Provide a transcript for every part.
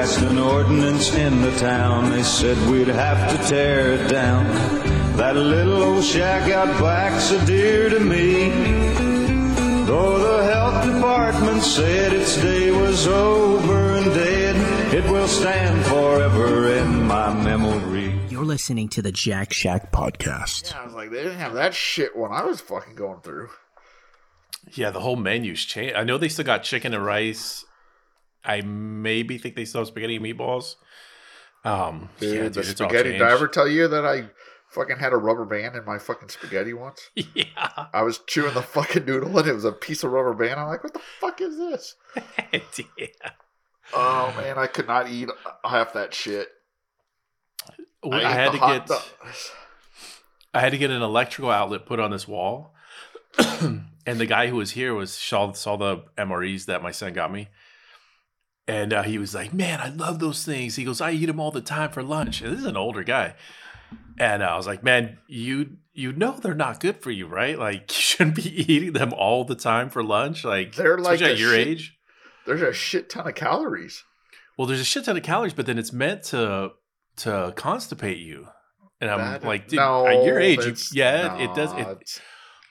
passed an ordinance in the town. They said we'd have to tear it down. That little old shack out back's so dear to me. Though the health department said its day was over and dead, it will stand forever in my memory. You're listening to the Jack Shack podcast. Yeah, I was like, they didn't have that shit when I was fucking going through. Yeah, the whole menu's changed. I know they still got chicken and rice. I maybe think they still have spaghetti and meatballs. Um, Dude, yeah, the dude, all spaghetti. Did I ever tell you that I fucking had a rubber band in my fucking spaghetti once? yeah, I was chewing the fucking noodle and it was a piece of rubber band. I'm like, what the fuck is this? yeah. Oh man, I could not eat half that shit. I, ate had to get. I had to get an electrical outlet put on this wall, and the guy who was here was saw saw the MREs that my son got me, and uh, he was like, "Man, I love those things." He goes, "I eat them all the time for lunch." And this is an older guy, and I was like, "Man, you you know they're not good for you, right? Like you shouldn't be eating them all the time for lunch. Like They're like at your shit- age." There's a shit ton of calories. Well, there's a shit ton of calories, but then it's meant to to constipate you. And I'm That- like, dude, no, at your age, you, yeah, it does. It, it's,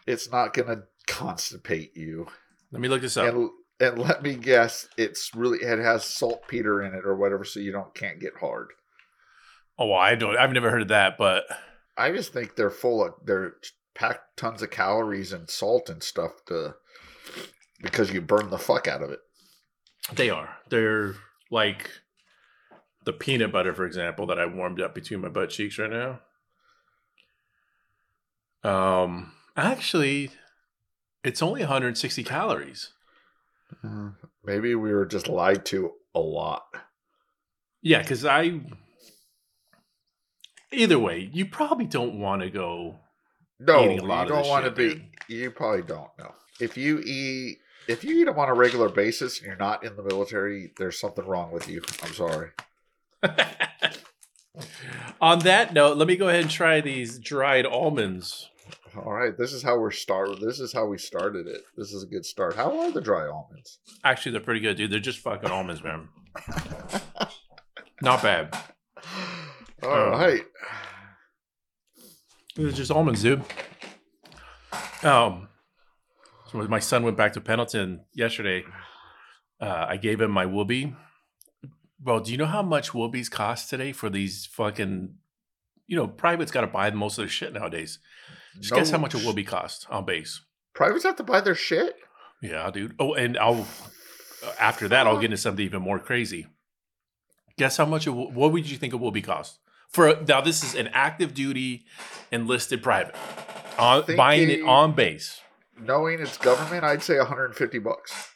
it's not gonna constipate you. let me look this up. And and let me guess, it's really it has saltpeter in it or whatever, so you don't can't get hard. oh, I don't. I've never heard of that, but I just think they're full of they're packed tons of calories and salt and stuff to because you burn the fuck out of it. they are. They're like the peanut butter, for example, that I warmed up between my butt cheeks right now. Um, actually, it's only 160 calories. Maybe we were just lied to a lot. Yeah, because I. Either way, you probably don't want to go No, you don't want to be. You probably don't know if you eat if you eat them on a regular basis and you're not in the military. There's something wrong with you. I'm sorry. On that note, let me go ahead and try these dried almonds. All right, this is how we're started. This is how we started it. This is a good start. How are the dry almonds? Actually, they're pretty good, dude. They're just fucking almonds, man. Not bad. All Um, right. They're just almonds, dude. Um, so my son went back to Pendleton yesterday, uh, I gave him my woobie. Well, do you know how much woobies cost today for these fucking? You know, privates got to buy most of their shit nowadays. Just guess how much a woobie cost on base. Privates have to buy their shit. Yeah, dude. Oh, and I'll uh, after that I'll get into something even more crazy. Guess how much? A, wh- what would you think it woobie cost for? Now this is an active duty enlisted private on buying it on base. Knowing it's government, I'd say 150 bucks.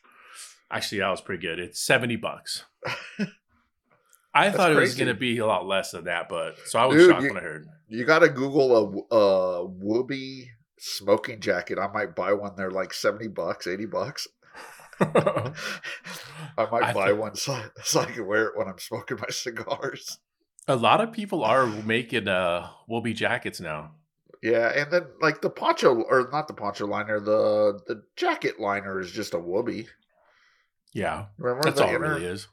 Actually, that was pretty good. It's seventy bucks. I That's thought it was crazy. going to be a lot less than that, but so I was Dude, shocked you- when I heard. You got to Google a, a woobie smoking jacket. I might buy one. They're like 70 bucks, 80 bucks. I might I buy think- one so, so I can wear it when I'm smoking my cigars. a lot of people are making uh woobie jackets now. Yeah, and then like the poncho or not the poncho liner, the the jacket liner is just a woobie. Yeah, Remember that's all it really is.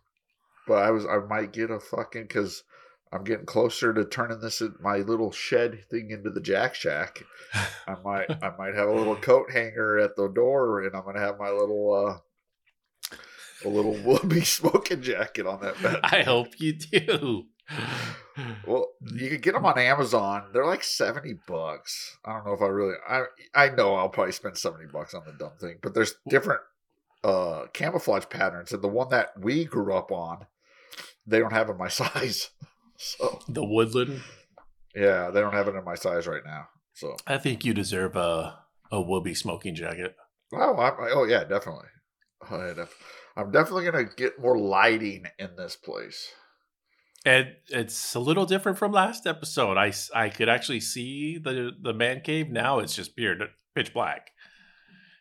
But I was I might get a fucking because I'm getting closer to turning this in my little shed thing into the Jack Shack. I might I might have a little coat hanger at the door, and I'm gonna have my little uh a little woobie smoking jacket on that bed. I hope you do. Well, you can get them on Amazon. They're like seventy bucks. I don't know if I really. I I know I'll probably spend seventy bucks on the dumb thing, but there's different uh camouflage patterns, and the one that we grew up on, they don't have it in my size. So the woodland. yeah, they don't have it in my size right now. So I think you deserve a a woobie smoking jacket. oh, I, oh yeah, definitely. Oh, I'm definitely gonna get more lighting in this place. And it's a little different from last episode. I, I could actually see the the man cave. Now it's just pure pitch black.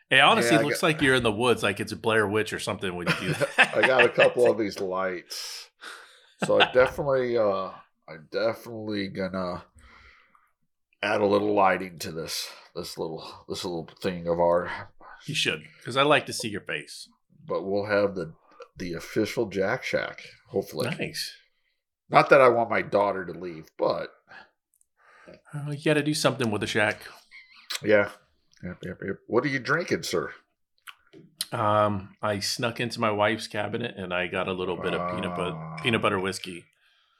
It honestly Yeah, looks got- like you're in the woods, like it's a Blair Witch or something when you do that. I got a couple of these lights. So I definitely uh I'm definitely gonna add a little lighting to this this little this little thing of our You should, because I like to see your face. but we'll have the the official Jack Shack. Hopefully, Nice. not that I want my daughter to leave, but Uh, you got to do something with the shack. yeah. Yep, yep, yep. What are you drinking, sir? Um, I snuck into my wife's cabinet and I got a little bit of peanut butter Ah. peanut butter whiskey.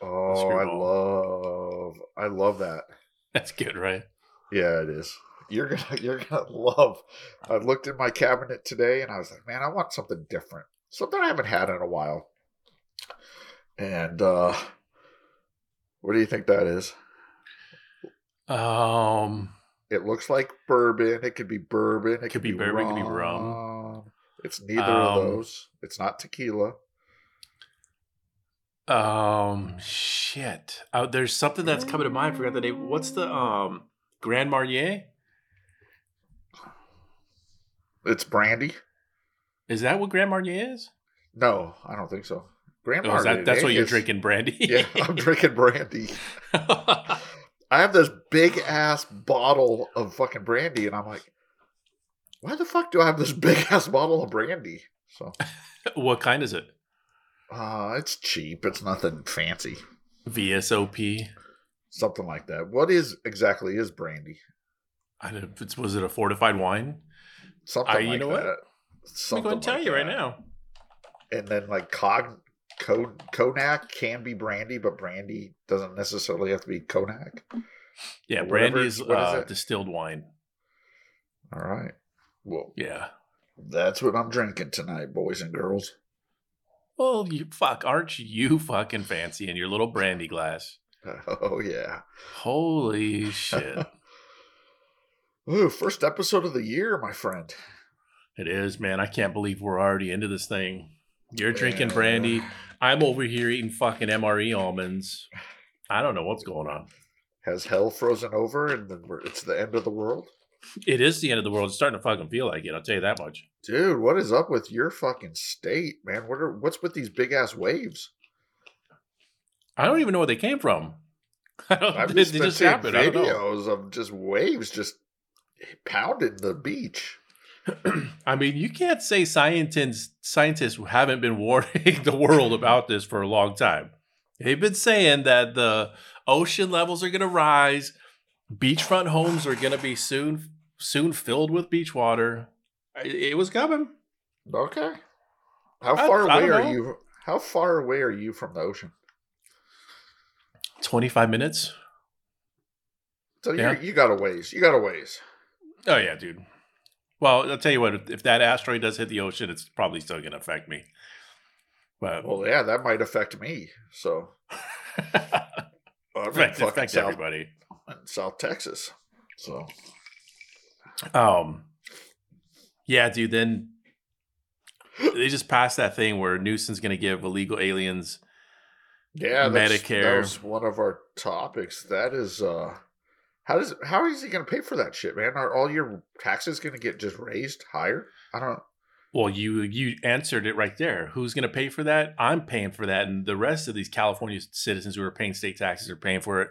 Oh, I love, I love that. That's good, right? Yeah, it is. You're gonna, you're gonna love. I looked in my cabinet today, and I was like, man, I want something different, something I haven't had in a while. And uh what do you think that is? Um, It looks like bourbon. It could be bourbon. It Could be bourbon, it could be rum. It's neither of Um, those. It's not tequila. um, shit. Oh, there's something that's coming to mind. I forgot the name. What's the um Grand Marnier? It's brandy. Is that what Grand Marnier is? No, I don't think so. Grandma. Oh, is that, that's what you're drinking, brandy. Yeah, I'm drinking brandy. I have this big ass bottle of fucking brandy, and I'm like, why the fuck do I have this big ass bottle of brandy? So, what kind is it? uh, it's cheap. It's nothing fancy. VSOP. Something like that. What is exactly is brandy? I don't. It's, was it a fortified wine? Something I- you like know that. what? Something go and tell like you right now. And then like cog, co, cognac can be brandy, but brandy doesn't necessarily have to be cognac. Yeah, brandy is, uh, it? distilled wine. All right. Well, Yeah. that's what I'm drinking tonight, boys and girls. Well, you fuck, aren't you fucking fancy in your little brandy glass? Oh yeah. Holy shit. Ooh, first episode of the year, my friend. it is, man. I can't believe we're already into this thing. You're drinking brandy. I'm over here eating fucking MRE almonds. I don't know what's going on. Has hell frozen over and then we're, it's the end of the world? It is the end of the world. It's starting to fucking feel like it. I'll tell you that much. Dude, what is up with your fucking state, man? What are what's with these big ass waves? I don't even know where they came from. I don't, I've they, just they been just seeing happened. I don't know. videos of just waves just pounding the beach. I mean, you can't say scientists scientists haven't been warning the world about this for a long time. They've been saying that the ocean levels are going to rise, beachfront homes are going to be soon soon filled with beach water. It, it was coming. Okay. How far I away don't are know. you? How far away are you from the ocean? Twenty five minutes. So Yeah. you you got a ways. You got a ways. Oh yeah, dude. Well, I'll tell you what. If, if that asteroid does hit the ocean, it's probably still going to affect me. But Well, yeah, that might affect me. So I'm affect, fucking affect South, everybody. In South Texas. So Um, yeah, dude. Then they just passed that thing where Newsom's going to give illegal aliens. yeah, that's, Medicare. That was one of our topics. That is, uh how does how is he going to pay for that shit, man? Are all your taxes going to get just raised higher? I don't. Well, you you answered it right there. Who's going to pay for that? I'm paying for that, and the rest of these California citizens who are paying state taxes are paying for it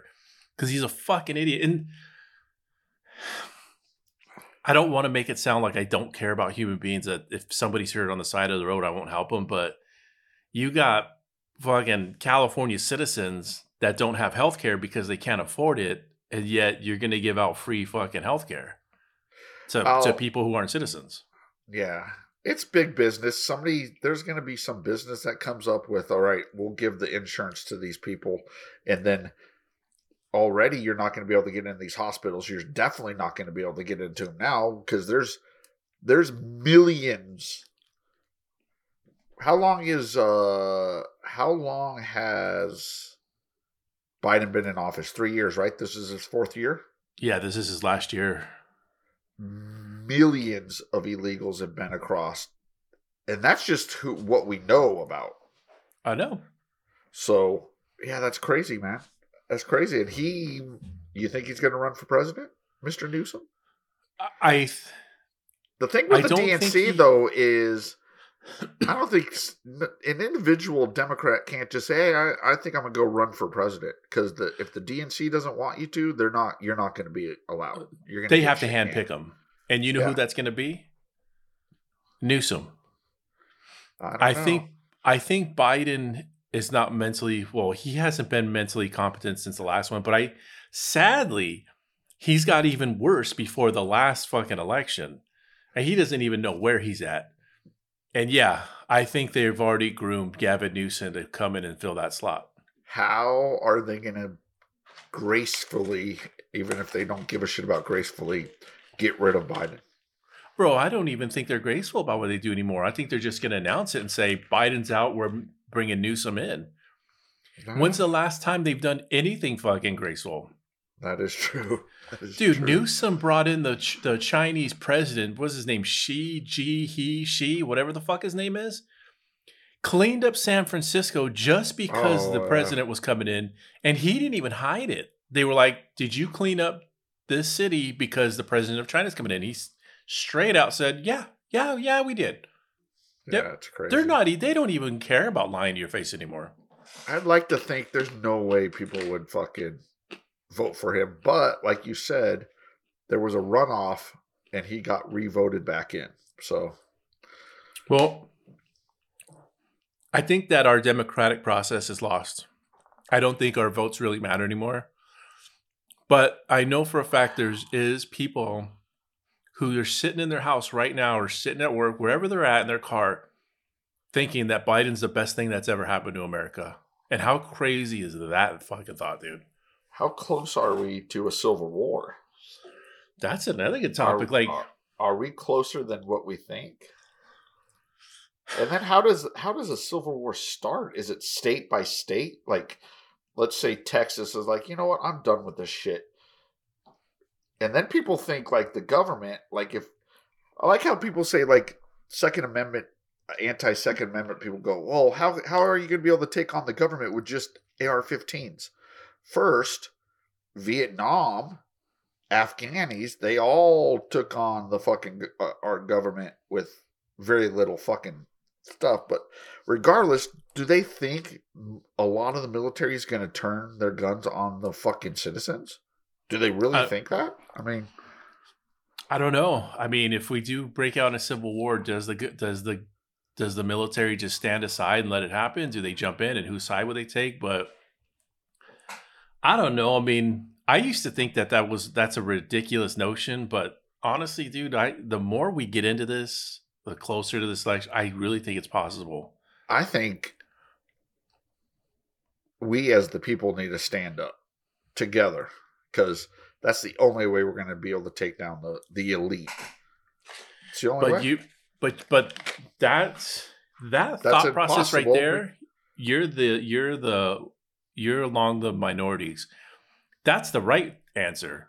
because he's a fucking idiot. And I don't want to make it sound like I don't care about human beings. That if somebody's hurt on the side of the road, I won't help them. But you got fucking California citizens that don't have health care because they can't afford it, and yet you're going to give out free fucking health care to, Oh. to people who aren't citizens. Yeah, it's big business. Somebody there's going to be some business that comes up with. All right, we'll give the insurance to these people, and then already you're not going to be able to get in these hospitals. You're definitely not going to be able to get into them now because there's there's millions. How long is uh how long has Biden been in office? Three years, right? This is his fourth year. Yeah, this is his last year. Millions of illegals have been across, and that's just who what we know about. I know. So yeah, that's crazy, man. That's crazy. And he, you think he's going to run for president, Mister Newsom? I th- The thing with I the DNC he- though is, I don't think an individual Democrat can't just say, "Hey, I, I think I'm gonna go run for president," because the if the DNC doesn't want you to, they're not. You're not going to be allowed. You're going. they have to handpick them, and you know Yeah. who that's going to be? Newsom. I, I think I think Biden is not mentally well. He hasn't been mentally competent since the last one, but I sadly he's got even worse before the last fucking election, and he doesn't even know where he's at. And yeah, I think they've already groomed Gavin Newsom to come in and fill that slot. How are they going to gracefully, even if they don't give a shit about gracefully, get rid of Biden? Bro, I don't even think they're graceful about what they do anymore. I think they're just going to announce it and say Biden's out. We're bringing Newsom in. When's the last time they've done anything fucking graceful? That is true. That is Dude, true. Newsom brought in the the Chinese president. What's his name? Xi, Ji, he, she, whatever the fuck his name is. Cleaned up San Francisco just because Oh, the yeah. president was coming in, and he didn't even hide it. They were like, "Did you clean up this city because the president of China's coming in?" He straight out said, "Yeah, yeah, yeah, we did." Yeah, Yep. it's crazy. They're not. They don't even care about lying to your face anymore. I'd like to think there's no way people would fucking vote for him, but like you said, there was a runoff and he got re-voted back in. So Well, I think that our democratic process is lost. I don't think our votes really matter anymore. But I know for a fact there's is people who are sitting in their house right now or sitting at work, wherever they're at in their car, thinking that Biden's the best thing that's ever happened to America. And how crazy is that fucking thought, dude? how close are we to a civil war? That's another good topic. Are, like, are, are we closer than what we think? And then how does how does a civil war start? Is it state by state? Like, let's say Texas is like, you know what, I'm done with this shit. And then people think like the government, like if I like how people say like Second Amendment, anti Second Amendment people go, well, how how are you going to be able to take on the government with just AR-15s? First, Vietnam, Afghanis, they all took on the fucking uh, our government with very little fucking stuff. But regardless, do they think a lot of the military is going to turn their guns on the fucking citizens? Do they really Uh, think that? I mean, I don't know. I mean, if we do break out in a civil war, does the does the does the military just stand aside and let it happen? Do they jump in, and whose side would they take? But I don't know. I mean, I used to think that that was that's a ridiculous notion, but honestly, dude, I the more we get into this, the closer to this election, I really think it's possible. I think we as the people need to stand up together because that's the only way we're going to be able to take down the the elite. It's the only But way. you, but but that that That's thought process right there, you're the you're the you're along the minorities. That's the right answer,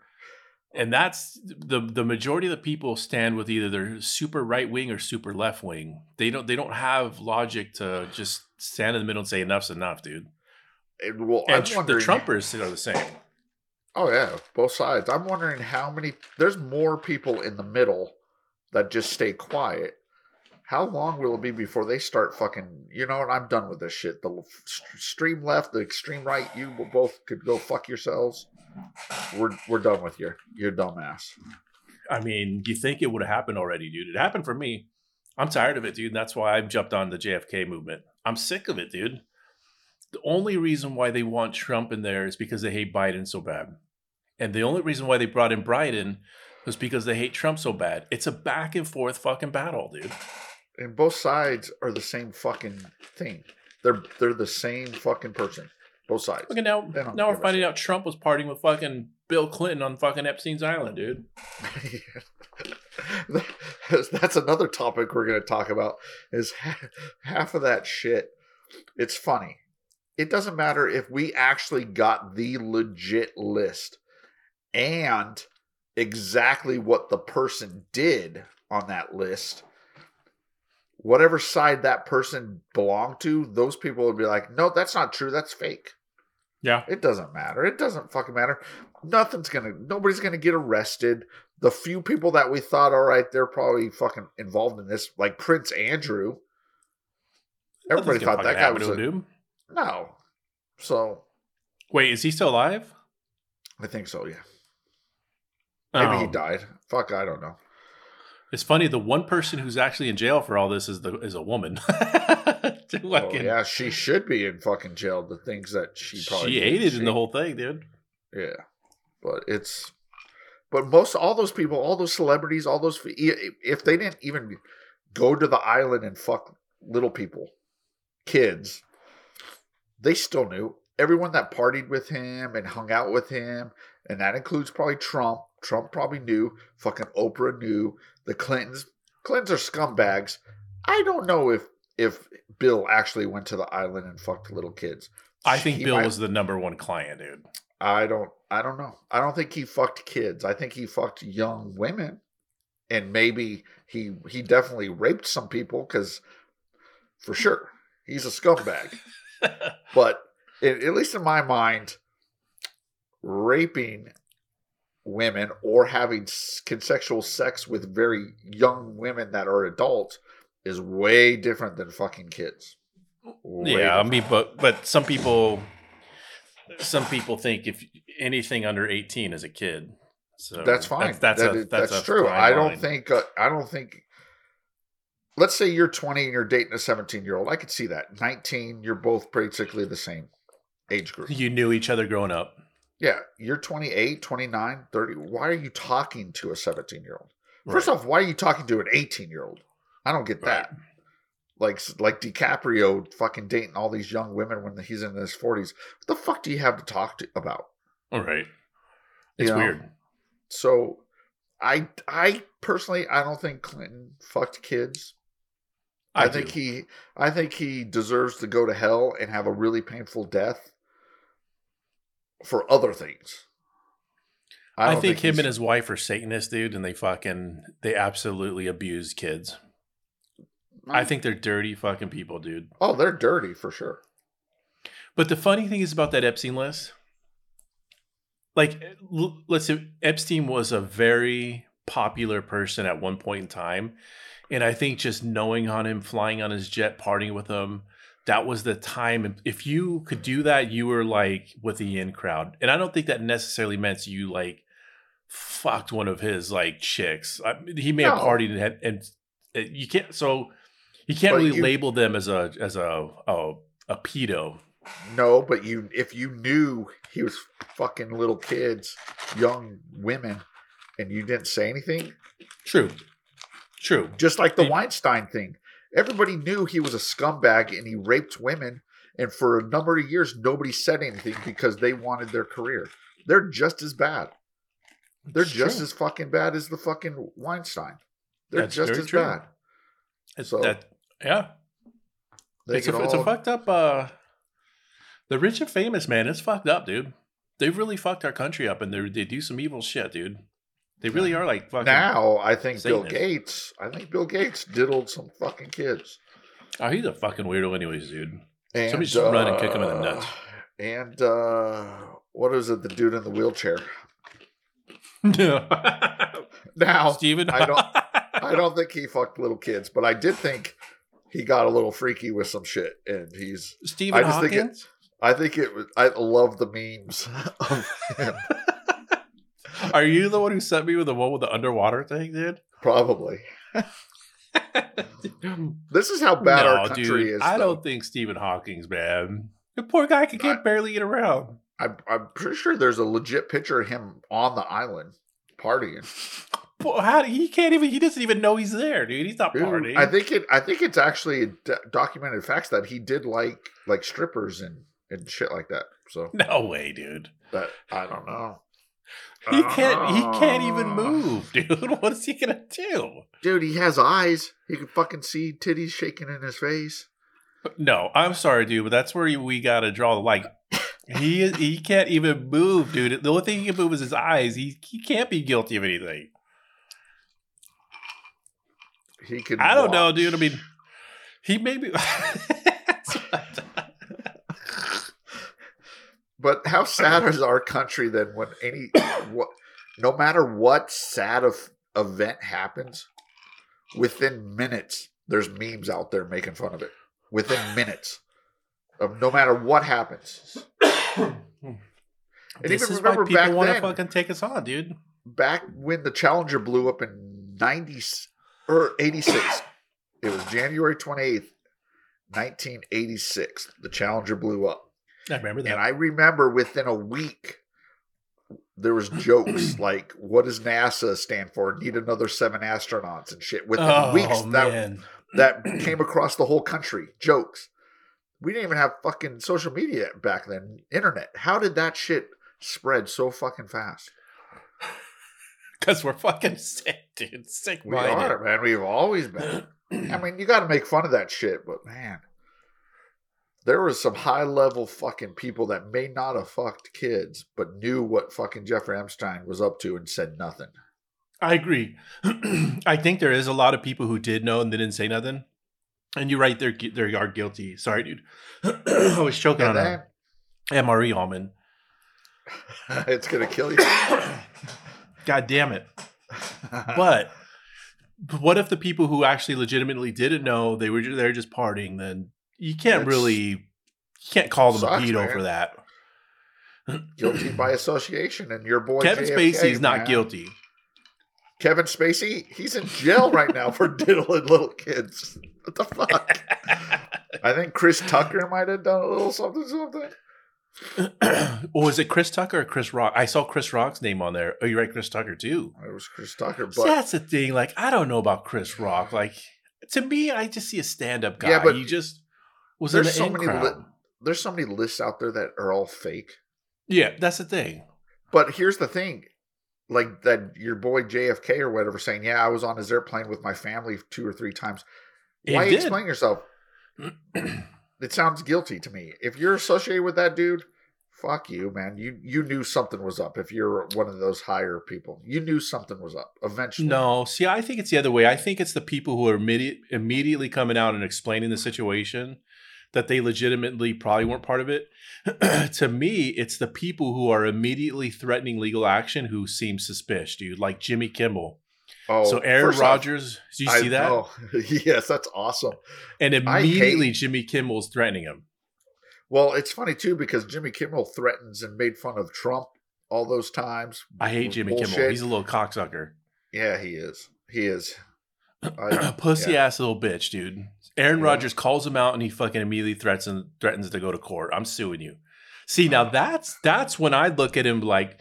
and that's the the majority of the people stand with either they're super right wing or super left wing. They don't they don't have logic to just stand in the middle and say enough's enough, dude. And, well, And the Trumpers are the same. Oh yeah, both sides. I'm wondering how many. There's more people in the middle that just stay quiet. How long will it be before they start fucking? You know what? I'm done with this shit. The extreme left, the extreme right. You both could go fuck yourselves. We're we're done with you. You're dumbass. I mean, you think it would have happened already, dude? It happened for me. I'm tired of it, dude. That's why I've jumped on the JFK movement. I'm sick of it, dude. The only reason why they want Trump in there is because they hate Biden so bad. And the only reason why they brought in Biden was because they hate Trump so bad. It's a back and forth fucking battle, dude. And both sides are the same fucking thing. They're they're the same fucking person. Both sides. Look at now, now we're finding out Trump was partying with fucking Bill Clinton on fucking Epstein's Island, dude. that's, that's another topic we're going to talk about is half of that shit it's funny it doesn't matter if we actually got the legit list and exactly what the person did on that list whatever side that person belonged to those people would be like no that's not true that's fake Yeah. it doesn't matter. It doesn't fucking matter. Nothing's gonna. Nobody's gonna get arrested. The few people that we thought, all right, they're probably fucking involved in this, like Prince Andrew. Everybody thought that guy was a, dude. No. So Wait, is he still alive? I think so. Yeah, maybe he Oh. died. Fuck, I don't know. It's funny. The one person who's actually in jail for all this is the is a woman. Oh, yeah, she should be in fucking jail. The things that she probably she aided in the whole thing, dude. Yeah, but it's but most all those people, all those celebrities, all those if they didn't even go to the island and fuck little people, kids, they still knew everyone that partied with him and hung out with him, and that includes probably Trump. Trump probably knew. Fucking Oprah knew. The Clintons, Clintons are scumbags. I don't know if if Bill actually went to the island and fucked little kids. I think He Bill might- was the number one client, dude. I don't I don't know. I don't think he fucked kids. I think he fucked young women. And maybe he he definitely raped some people cuz for sure he's a scumbag. but at, at least in my mind raping women or having consensual sex with very young women that are adults is way different than fucking kids. Way yeah, I mean, but but some people, some people think if anything under eighteen is a kid, so that's fine. That's That a, is- that's, that's true. I don't line. think. Uh, I don't think. Let's say you're 20 and you're dating a 17 year old. I could see that. 19, you're both basically the same age group. you knew each other growing up. Yeah, you're 28, 29, 30. Why are you talking to a 17 year old? First Right. off, why are you talking to an 18 year old? I don't get that. Like like DiCaprio fucking dating all these young women when he's in his 40s. What the fuck do you have to talk to about? All right, it's You know? weird. So I I personally I don't think Clinton fucked kids. I, I, think do. he I think he deserves to go to hell and have a really painful death for other things. I, don't think, him and his wife are Satanists, dude, and they fucking they absolutely abuse kids. I think they're dirty fucking people, dude. Oh, they're dirty for sure. But the funny thing is about that Epstein list, like, let's say Epstein was a very popular person at one point in time. And I think just knowing on him, flying on his jet, partying with him, that was the time. If you could do that, you were like with the in crowd. And I don't think that necessarily meant you like fucked one of his like chicks. I, he may have No. partied and, had, and uh, you can't, so you can't But really you- label them as a, as a, a, a pedo. No, but you if you knew he was fucking little kids, young women, and you didn't say anything, True. True. just like the Yeah. Weinstein thing. Everybody knew he was a scumbag and he raped women, and for a number of years nobody said anything because they wanted their career. They're just as bad. They're It's just true. as fucking bad as the fucking Weinstein. They're That's just as true. bad. It's So, that, yeah. They It's a, can it's a fucked up. uh The rich and famous, man, it's fucked up, dude. They've really fucked our country up, and they they do some evil shit, dude. They really are like fucking. now I think Bill Gates. I think Bill Gates diddled some fucking kids. Oh, he's a fucking weirdo, anyways, dude. And, Somebody should run and kick him in the nuts. And uh, what is it? The dude in the wheelchair. No. Now Steven? I don't- I don't think he fucked little kids, but I did think he got a little freaky with some shit, and he's. Stephen I just think it- I think it was. I love the memes of him. Are you the one who sent me with the one with the underwater thing, dude? Probably. This is how bad our country dude, is. I though. don't think Stephen Hawking's man. The poor guy can I- barely get around. I'm, I'm pretty sure there's a legit picture of him on the island partying. How he can't even? He doesn't even know he's there, dude. He's not Dude, partying. I think it. I think it's actually d- documented facts that he did like like strippers and and shit like that. So no way, dude. But I don't know. He can't. He can't even Uh, move, dude. What is he gonna do? Dude, he has eyes. He can fucking see titties shaking in his face. No, I'm sorry, dude, but that's where we gotta draw the line. He is, he can't even move, dude. The only thing he can move is his eyes. He he can't be guilty of anything. He can. I don't know, dude. I mean, he maybe. But how sad is our country then when any what no matter what sad of, event happens, within minutes there's memes out there making fun of it. Within minutes. Of no matter what happens. this even is why people back want to fucking take us on, dude. Back when the Challenger blew up in 90 or 86. It was January 28th, 1986. The Challenger blew up. I remember that. And I remember within a week, there was jokes like, "What does NASA stand for? Need another seven astronauts and shit." Within oh weeks, that that came across the whole country. Jokes. We didn't even have fucking social media back then. Internet. How did that shit spread so fucking fast? because we're fucking sick, dude. Sick We minded. are, man. We've always been. I mean, you got to make fun of that shit, but man, there was some high level fucking people that may not have fucked kids, but knew what fucking Jeffrey Epstein was up to and said nothing. I agree. I think there is a lot of people who did know and they didn't say nothing. And you're right, they're they are guilty. Sorry, dude. I was choking And on a MRE almond. it's gonna kill you. God damn it! But what if the people who actually legitimately didn't know they were they're just partying? Then you can't That's- really you can't call them Sucks, a pedo man. for that. guilty by association, and your boy Kevin JFK, Spacey is not man. guilty. Kevin Spacey, he's in jail right now for diddling little kids. What the fuck? I think Chris Tucker might have done a little something, something. Oh, was it Chris Tucker or Chris Rock? I saw Chris Rock's name on there. Oh, you're right, Chris Tucker too. It was Chris Tucker, but that's the thing. Like, I don't know about Chris Rock. Like, to me, I just see a stand-up guy. Yeah, but he just was there's the so many li- there's so many lists out there that are all fake. yeah, that's the thing. But here's the thing, like that your boy JFK or whatever saying, "Yeah, I was on his airplane with my family two or three times." He Why did. explain yourself? It sounds guilty to me. If you're associated with that dude, fuck you, man. You you knew something was up. If you're one of those higher people, you knew something was up. Eventually, No, see, I think it's the other way. I think it's the people who are immediate, immediately coming out and explaining the situation that they legitimately probably weren't part of it. to me, it's the people who are immediately threatening legal action who seem suspicious, dude. Like Jimmy Kimmel. Oh, so Aaron off, Rodgers, did you I see that? know. yes, that's awesome. And I hate- immediately Jimmy Kimmel's threatening him. Well, it's funny too because Jimmy Kimmel threatens and made fun of Trump all those times. I hate Jimmy Kimmel. He's a little cocksucker. yeah, he is. He is. Oh, I- Pussy yeah. ass little bitch, dude. Aaron Yeah. Rodgers calls him out and he fucking immediately threatens threatens to go to court. I'm suing you. See, now that's that's when I look at him like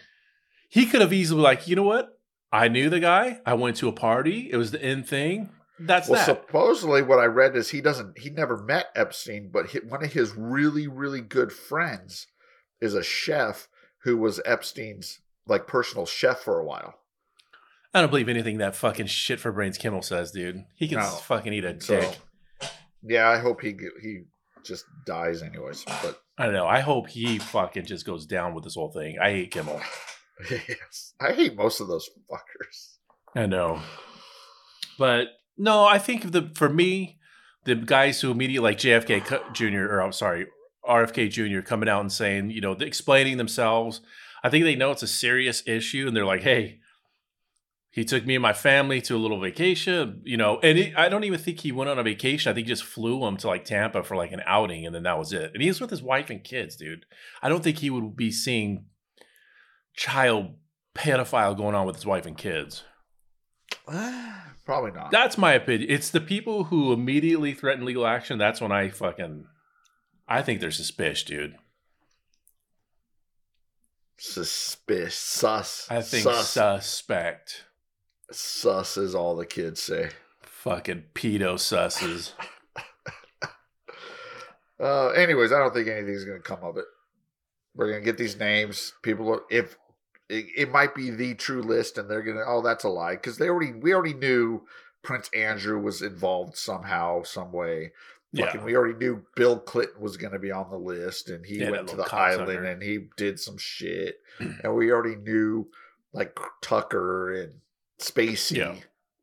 he could have easily like, you know what? I knew the guy. I went to a party. It was the end thing. That's Well, that. supposedly what I read is he doesn't. He never met Epstein, but he, one of his really, really good friends is a chef who was Epstein's like personal chef for a while. I don't believe anything that fucking shit for brains Kimmel says, dude. He can No. fucking eat a So, dick. yeah, I hope he he just dies anyways. But I don't know. I hope he fucking just goes down with this whole thing. I hate Kimmel. yes, I hate most of those fuckers. I know. But no, I think the for me, the guys who immediately like JFK Jr. or I'm sorry, RFK Jr. coming out and saying, you know, explaining themselves. I think they know it's a serious issue, and they're like, hey. He took me and my family to a little vacation, you know, and it, I don't even think he went on a vacation. I think he just flew him to like Tampa for like an outing, and then that was it. And he was with his wife and kids, dude. I don't think he would be seeing child pedophile going on with his wife and kids. Probably not. That's my opinion. It's the people who immediately threaten legal action. That's when I fucking, I think they're suspicious, dude. Suspicious. Sus. I think sus. suspect. Sus is all the kids say. Fucking pedo susses. Uh, anyways, I don't think anything's going to come of it. We're going to get these names. People, are, if it, it might be the true list, and they're going to, oh, that's a lie, because they already, we already knew Prince Andrew was involved somehow, some way. Fucking, Yeah. we already knew Bill Clinton was going to be on the list, and he Yeah, went to the island and he did some shit, and we already knew like Tucker and Spacey. Yeah.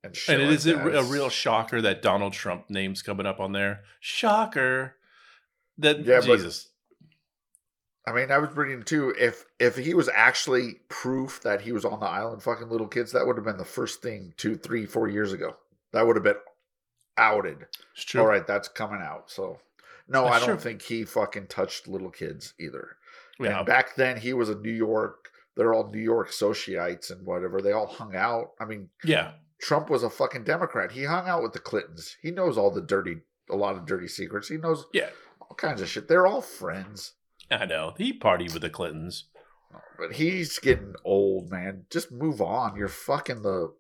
And, shit And it like is a, that. a real shocker that Donald Trump name's coming up on there. Shocker. That Yeah, but- Jesus. I mean, I was reading too. If if he was actually proof that he was on the island fucking little kids, that would have been the first thing two, three, four years ago. That would have been outed. It's true. All right, that's coming out. So no, That's I don't true. think he fucking touched little kids either. Yeah. And back then, he was a New York. They're all New York socialites and whatever. They all hung out. I mean, yeah. Trump was a fucking Democrat. He hung out with the Clintons. He knows all the dirty a lot of dirty secrets. He knows Yeah, all kinds of shit. They're all friends. I know. He partied with the Clintons. But he's getting old, man. Just move on. You're fucking the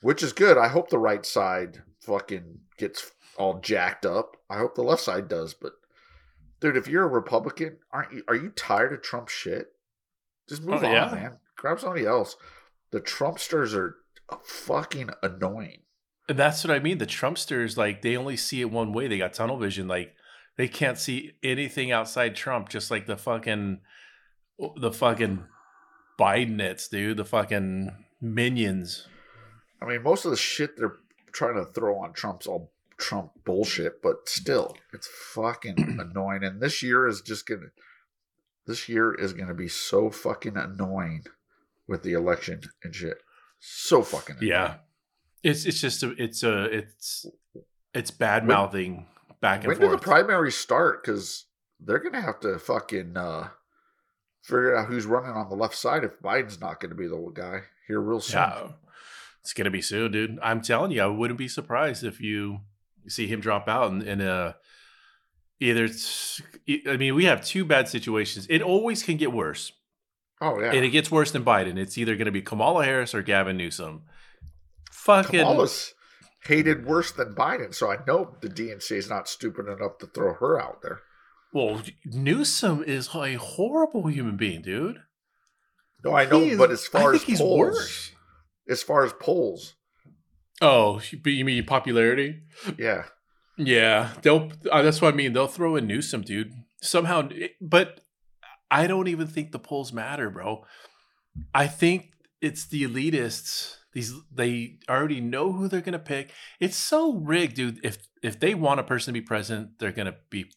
which is good. I hope the right side fucking gets all jacked up. I hope the left side does, but dude, if you're a Republican, aren't you are you tired of Trump shit? Just move Oh, on, yeah. man. Grab somebody else. The Trumpsters are fucking annoying. And that's what I mean. The Trumpsters, like, they only see it one way. They got tunnel vision. Like, they can't see anything outside Trump. Just like the fucking, the fucking Bidenets, dude. The fucking minions. I mean, most of the shit they're trying to throw on Trump's all Trump bullshit, but still, it's fucking annoying. And this year is just gonna, this year is gonna be so fucking annoying with the election and shit. So fucking annoying. Yeah, it's it's just a, it's a it's it's bad mouthing back and When do the primaries start? Because they're gonna have to fucking uh, figure out who's running on the left side if Biden's not gonna be the guy here real soon. yeah, it's gonna be soon, dude. I'm telling you, I wouldn't be surprised if you see him drop out in, in a either. It's, I mean, we have two bad situations. It always can get worse. Oh yeah. and it gets worse than Biden. It's either going to be Kamala Harris or Gavin Newsom. Fucking Kamala's hated worse than Biden, so I know the DNC is not stupid enough to throw her out there. well, Newsom is a horrible human being, dude. No, I know, He is- but as I far think as he's polls, worse. as far as polls, Oh, but you mean popularity? yeah, Yeah, they'll. Uh, that's what I mean. They'll throw in Newsom, dude. Somehow, but I don't even think the polls matter, bro. I think it's the elitists. These they already know who they're gonna pick. It's so rigged, dude. If if they want a person to be president, they're gonna be.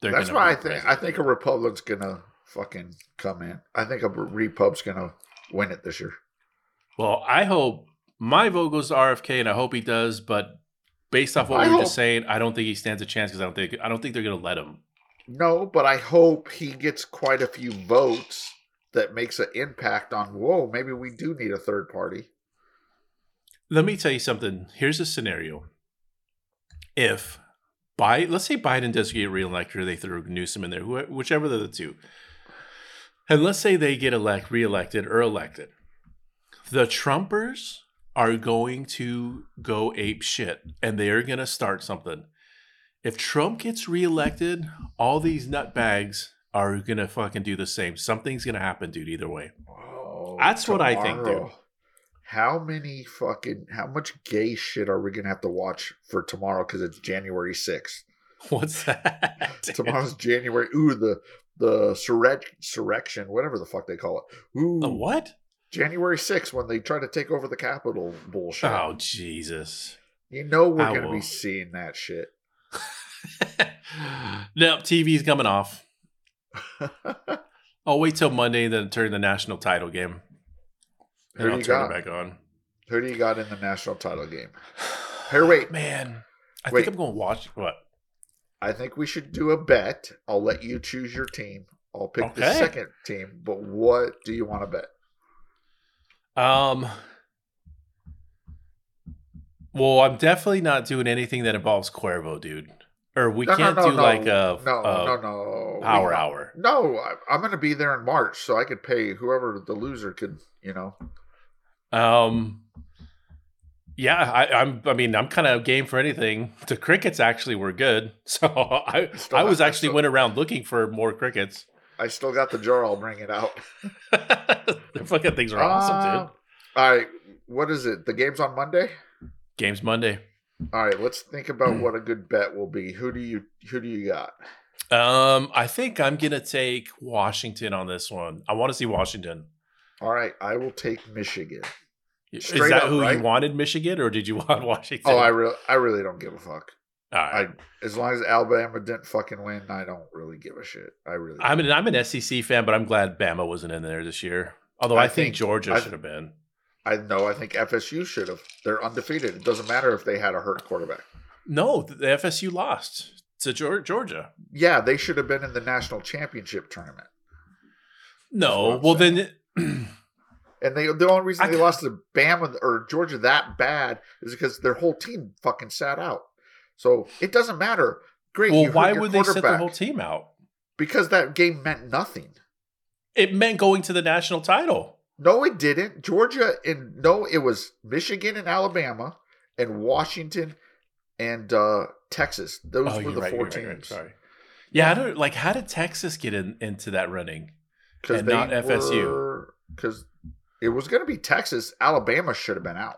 They're that's gonna why I think president. I think a Republican's gonna fucking come in. I think a Repub's gonna win it this year. Well, I hope my vote goes to RFK, and I hope he does. But based off what I we were hope- just saying, I don't think he stands a chance because I don't think I don't think they're gonna let him. No, but I hope he gets quite a few votes that makes an impact on. Whoa, maybe we do need a third party. Let me tell you something. Here's a scenario. If Biden, let's say Biden does get reelected, or they throw Newsom in there, wh- whichever of the two, and let's say they get elect, reelected, or elected, the Trumpers are going to go ape shit, and they are going to start something. If Trump gets reelected, all these nutbags are going to fucking do the same. Something's going to happen, dude. Either way. Oh, That's what I think, dude. How many fucking how much gay shit are we gonna have to watch for tomorrow? Because it's January sixth. What's that? Tomorrow's January. Ooh, the the surrec- surrection, whatever the fuck they call it. Ooh, The what? January sixth when they try to take over the Capitol bullshit. Oh Jesus! You know we're gonna be seeing that shit. no, TV's coming off. I'll oh, wait till Monday, then turn the national title game, Who and do I'll you turn got? it back on. Who do you got in the national title game? Here, wait. Man, I Wait. think I'm going to watch what? I think we should do a bet. I'll let you choose your team. I'll pick the second team. But what do you want to bet? Um. Well, I'm definitely not doing anything that involves Cuervo, dude. Or we No, can't no, do no. like a, no, a no, no. power We- hour. No, I'm going to be there in March, so I could pay whoever the loser could. You know, Um. Yeah, I, I'm. I mean, I'm kind of game for anything. The crickets actually were good, so I Still I was have- actually still- went around looking for more crickets. I still got the jar. I'll bring it out. the fucking things are awesome, Uh, dude. All right, what is it? The game's on Monday. Games Monday. All right, let's think about what a good bet will be. Who do you Who do you got? Um, I think I'm gonna take Washington on this one. I want to see Washington. All right, I will take Michigan. Is that up, who right? you wanted, Michigan, or did you want Washington? Oh, I really, I really don't give a fuck. Right. I as long as Alabama didn't fucking win, I don't really give a shit. I really. I'm an I'm an SEC fan, but I'm glad Bama wasn't in there this year. Although I, I think, think- Georgia should have been. I know. I think FSU should have. They're undefeated. It doesn't matter if they had a hurt quarterback. No, the FSU lost to Georgia. Yeah, they should have been in the national championship tournament. No, well I'm then, And they the only reason I they lost to Bama or Georgia that bad is because their whole team fucking sat out. So it doesn't matter. Great. Well, why would they set the whole team out? Because that game meant nothing. It meant going to the national title. No, it didn't. Georgia and no, it was Michigan and Alabama and Washington and uh, Texas. Those oh, were the right, four you're right, teams. right, Sorry. Yeah, I don't like. How did Texas get in, into that running? And not FSU. Because it was going to be Texas. Alabama should have been out.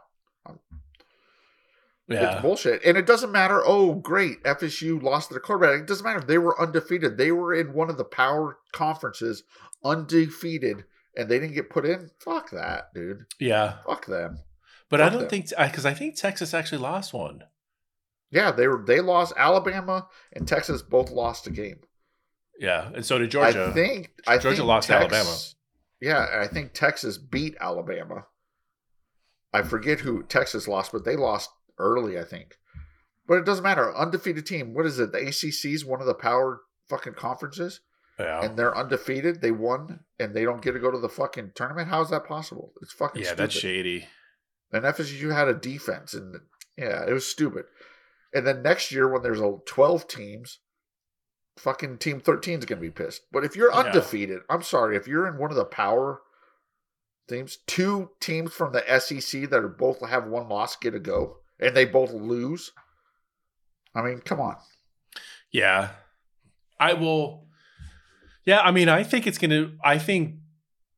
Yeah, It's bullshit, and it doesn't matter. Oh, great, FSU lost their quarterback. It doesn't matter. They were undefeated. They were in one of the power conferences, undefeated, and they didn't get put in. Fuck that, dude. yeah. Fuck them. But I don't them. think because I think Texas actually lost one. Yeah, they were. They lost. Alabama and Texas both lost a game. Yeah, and so did Georgia. I think. I Georgia think lost Tex- Alabama. Yeah, and I think Texas beat Alabama. I forget who Texas lost, but they lost early, I think. But it doesn't matter. Undefeated team. What is it? The ACC is one of the power fucking conferences, yeah, and they're undefeated. They won, and they don't get to go to the fucking tournament. How is that possible? It's fucking yeah, stupid. that's shady. And FSU had a defense, and yeah, it was stupid. And then next year, when there's a 12 teams, fucking team 13 is going to be pissed. But if you're Yeah. undefeated, I'm sorry, if you're in one of the power teams, two teams from the SEC that are both have one loss get a go, and they both lose. I mean, come on. Yeah, I will. Yeah, I mean, I think it's gonna. I think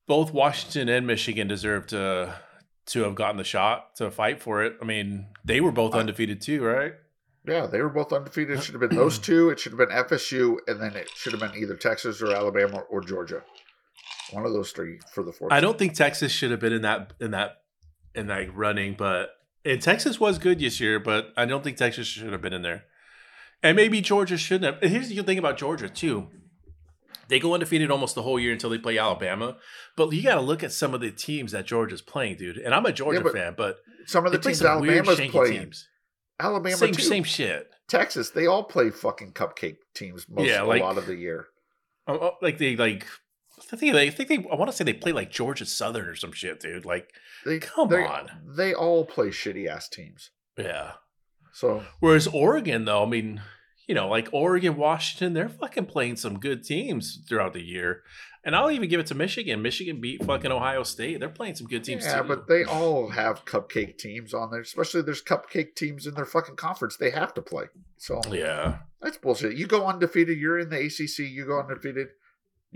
both Washington and Michigan deserve to to have gotten the shot to fight for it. I mean, they were both undefeated too, right? Yeah, they were both undefeated. It should have been those two. It should have been FSU, and then it should have been either Texas or Alabama or Georgia. One of those three for the fourth. I don't think Texas should have been in that in that in that running, but and Texas was good this year, but I don't think Texas should have been in there. And maybe Georgia shouldn't have. And here's the thing about Georgia too. They go undefeated almost the whole year until they play Alabama. But you got to look at some of the teams that Georgia's playing, dude. And I'm a Georgia but fan, but Some of the teams some weird, Alabama's shanky playing. teams. Alabama Same, too. same shit. Texas, they all play fucking cupcake teams most Yeah, like- a lot of the year. Oh, oh, Like they like. I think they, I think they. I want to say they play like Georgia Southern or some shit, dude. Like, They Come they- on. they all play shitty ass teams. yeah. So Whereas Oregon, though, I mean, you know, like Oregon, Washington, they're fucking playing some good teams throughout the year. And I'll even give it to Michigan. Michigan beat fucking Ohio State. They're playing some good teams yeah, too. but they all have cupcake teams on there. Especially there's cupcake teams in their fucking conference. They have to play. So yeah, that's bullshit. You go undefeated. You're in the ACC. You go undefeated.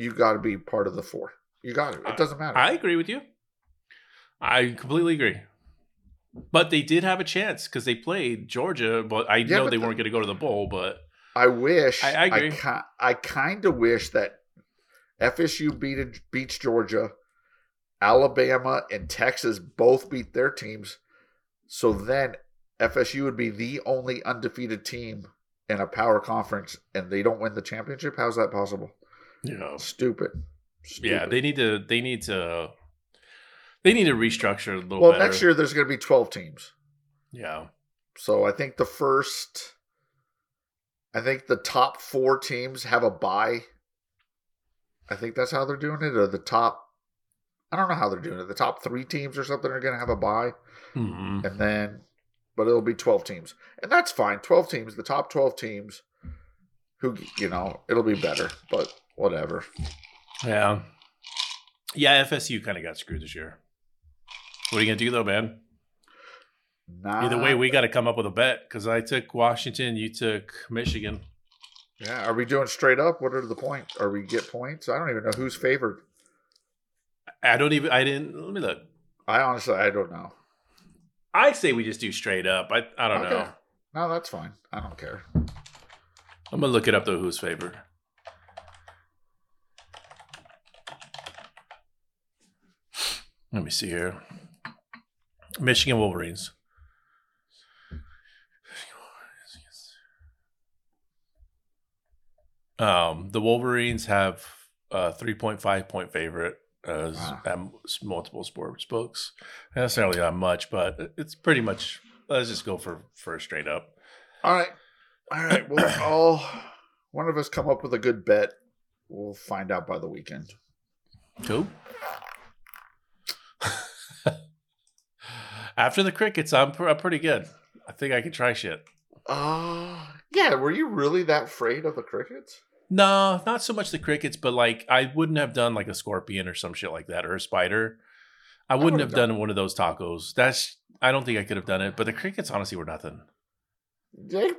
You got to be part of the four. You got to. It doesn't matter. I agree with you. I completely agree. But they did have a chance because they played Georgia. But I Yeah, know but they the- weren't going to go to the bowl. But I wish. I- I agree. ki- I kind of wish that FSU beat beats Georgia, Alabama and Texas both beat their teams, so then FSU would be the only undefeated team in a power conference, and they don't win the championship. How's that possible? You know, Stupid. Stupid. yeah, they need to. They need to. They need to restructure a little well, better. next year there's going to be twelve teams. yeah, So I think the first, I think the top four teams have a bye. I think that's how they're doing it. Or the top, I don't know how they're doing it. The top three teams or something are going to have a bye, Mhm. and then, but it'll be twelve teams, and that's fine. Twelve teams, the top twelve teams, who you know, it'll be better. But whatever. yeah, yeah. FSU kind of got screwed this year. What are you gonna do though, man? Nah, Either way, we got to come up with a bet because I took Washington, you took Michigan. yeah. Are we doing straight up? What are the points? Are we get points? I don't even know who's favored. I don't even. I didn't. Let me look. I honestly, I don't know. I say we just do straight up. I I don't Okay. know. No, that's fine. I don't care. I'm gonna look it up though. Who's favored? Let me see here. Michigan Wolverines. Um, the Wolverines have a 3.5 point favorite as Wow. at multiple sports books. That's not necessarily not much, but it's pretty much. Let's just go for for a straight up. All right. All right. Well, all one of us come up with a good bet. We'll find out by the weekend. Cool. After the crickets, I'm, pr- I'm pretty good. I think I can try shit. Uh yeah, were you really that afraid of the crickets? No, not so much the crickets, but like I wouldn't have done like a scorpion or some shit like that or a spider. I wouldn't have done one of those tacos. That's I don't think I could have done it, but the crickets honestly were nothing. They,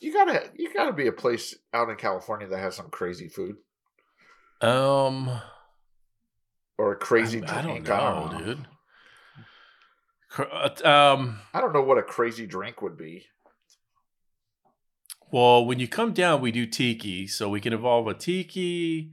you gotta you gotta be a place out in California that has some crazy food Um or a crazy I, I don't know, dude. Uh, Um I don't know what a crazy drink would be. well, when you come down, we do tiki, so we can involve a tiki.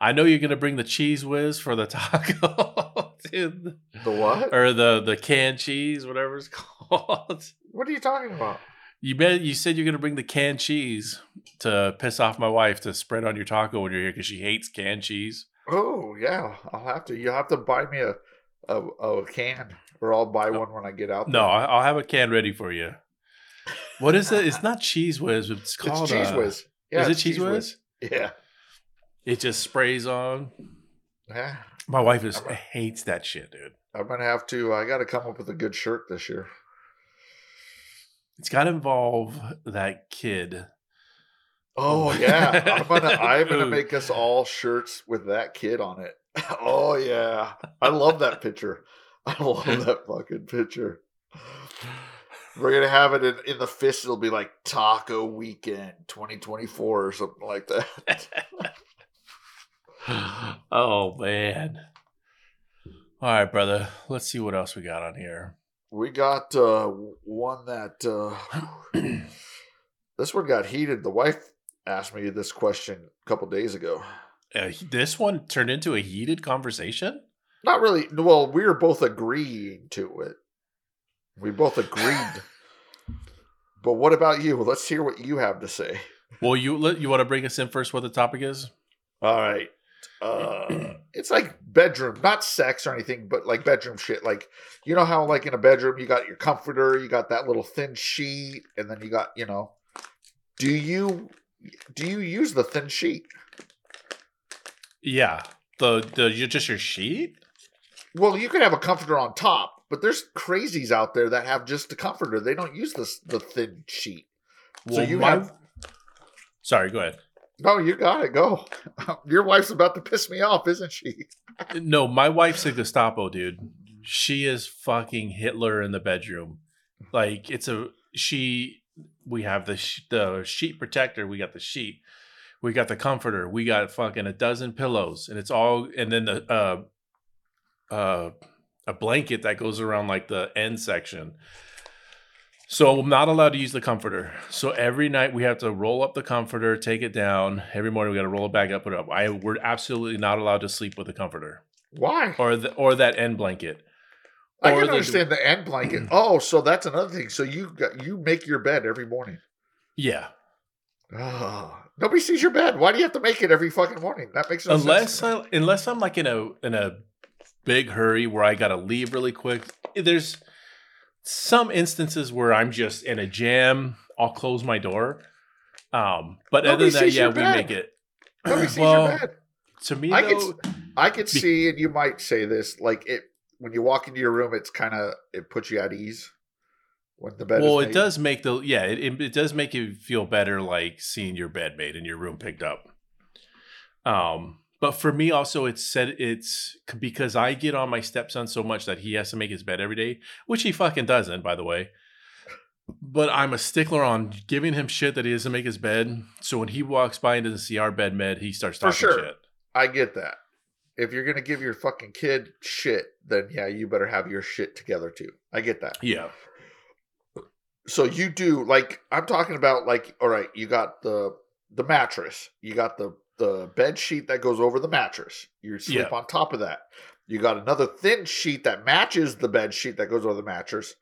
I know you're gonna bring the cheese whiz for the taco, dude. The what? or the the canned cheese, whatever it's called. What are you talking about? You bet. You said you're gonna bring the canned cheese to piss off my wife to spread on your taco when you're here because she hates canned cheese. Oh yeah, I'll have to. You'll have to buy me a a, a can, or I'll buy one when I get out. No, there. I- I'll have a can ready for you. What is it? It's not cheese whiz. It's it's called cheese uh, whiz. Yeah, is it cheese whiz? Yeah, It just sprays on. yeah. My wife is I'm a- hates that shit, dude. I'm gonna have to. I got to come up with a good shirt this year. It's got to involve that kid. Oh yeah, I'm gonna. I'm gonna make us all shirts with that kid on it. Oh yeah, I love that picture. I love that fucking picture. We're gonna have it in, in the fist. It'll be like Taco Weekend 2024 or something like that. oh man. All right, brother. Let's see what else we got on here. We got uh, one that uh, this one got heated. The wife asked me this question a couple days ago. Uh, this one turned into a heated conversation. Not really. Well, we were both agreeing to it. We both agreed. but what about you? Let's hear what you have to say. Well, you you want to bring us in first? What the topic is? All right. Uh, it's like bedroom, not sex or anything, but like bedroom shit. Like you know how like in a bedroom you got your comforter, you got that little thin sheet, and then you got you know. Do you do you use the thin sheet? Yeah, the the you just your sheet. Well, you could have a comforter on top, but there's crazies out there that have just a comforter. They don't use the the thin sheet. So you my- have Sorry, go ahead. No, you got it. Go. Your wife's about to piss me off, isn't she? No, my wife's a Gestapo dude. She is fucking Hitler in the bedroom. Like it's a she. We have the sh- the sheet protector. We got the sheet. We got the comforter. We got fucking a dozen pillows, and it's all. And then the uh, uh, a blanket that goes around like the end section. So I'm not allowed to use the comforter. So every night we have to roll up the comforter, take it down. Every morning we got to roll it back up, put it up. I we're absolutely not allowed to sleep with the comforter Why? or the or that end blanket. I or can the- understand the end blanket. Oh, so that's another thing. So you got you make your bed every morning. Yeah, Oh, nobody sees your bed. Why do you have to make it every fucking morning? That makes no unless sense. I, unless I'm like in a in a big hurry where I got to leave really quick. There's some instances where I'm just in a jam. I'll close my door. Um, but Nobody other than that, yeah, we bed. make it. Nobody sees well, your bed. to me, I could I could Be- see, and you might say this, like it when you walk into your room, it's kind of it puts you at ease when the bed. well, it does make the yeah, it, it, it does make you feel better, like seeing your bed made and your room picked up. Um, but for me, also, it's said it's because I get on my stepson so much that he has to make his bed every day, which he fucking doesn't, by the way. But I'm a stickler on giving him shit that he doesn't make his bed. So when he walks by and doesn't see our bed made, he starts For talking sure. shit. I get that. If you're gonna give your fucking kid shit, then yeah, you better have your shit together too. I get that. Yeah, So you do like I'm talking about like all right, you got the the mattress, you got the the bed sheet that goes over the mattress. You sleep Yeah. on top of that. You got another thin sheet that matches the bed sheet that goes over the mattress.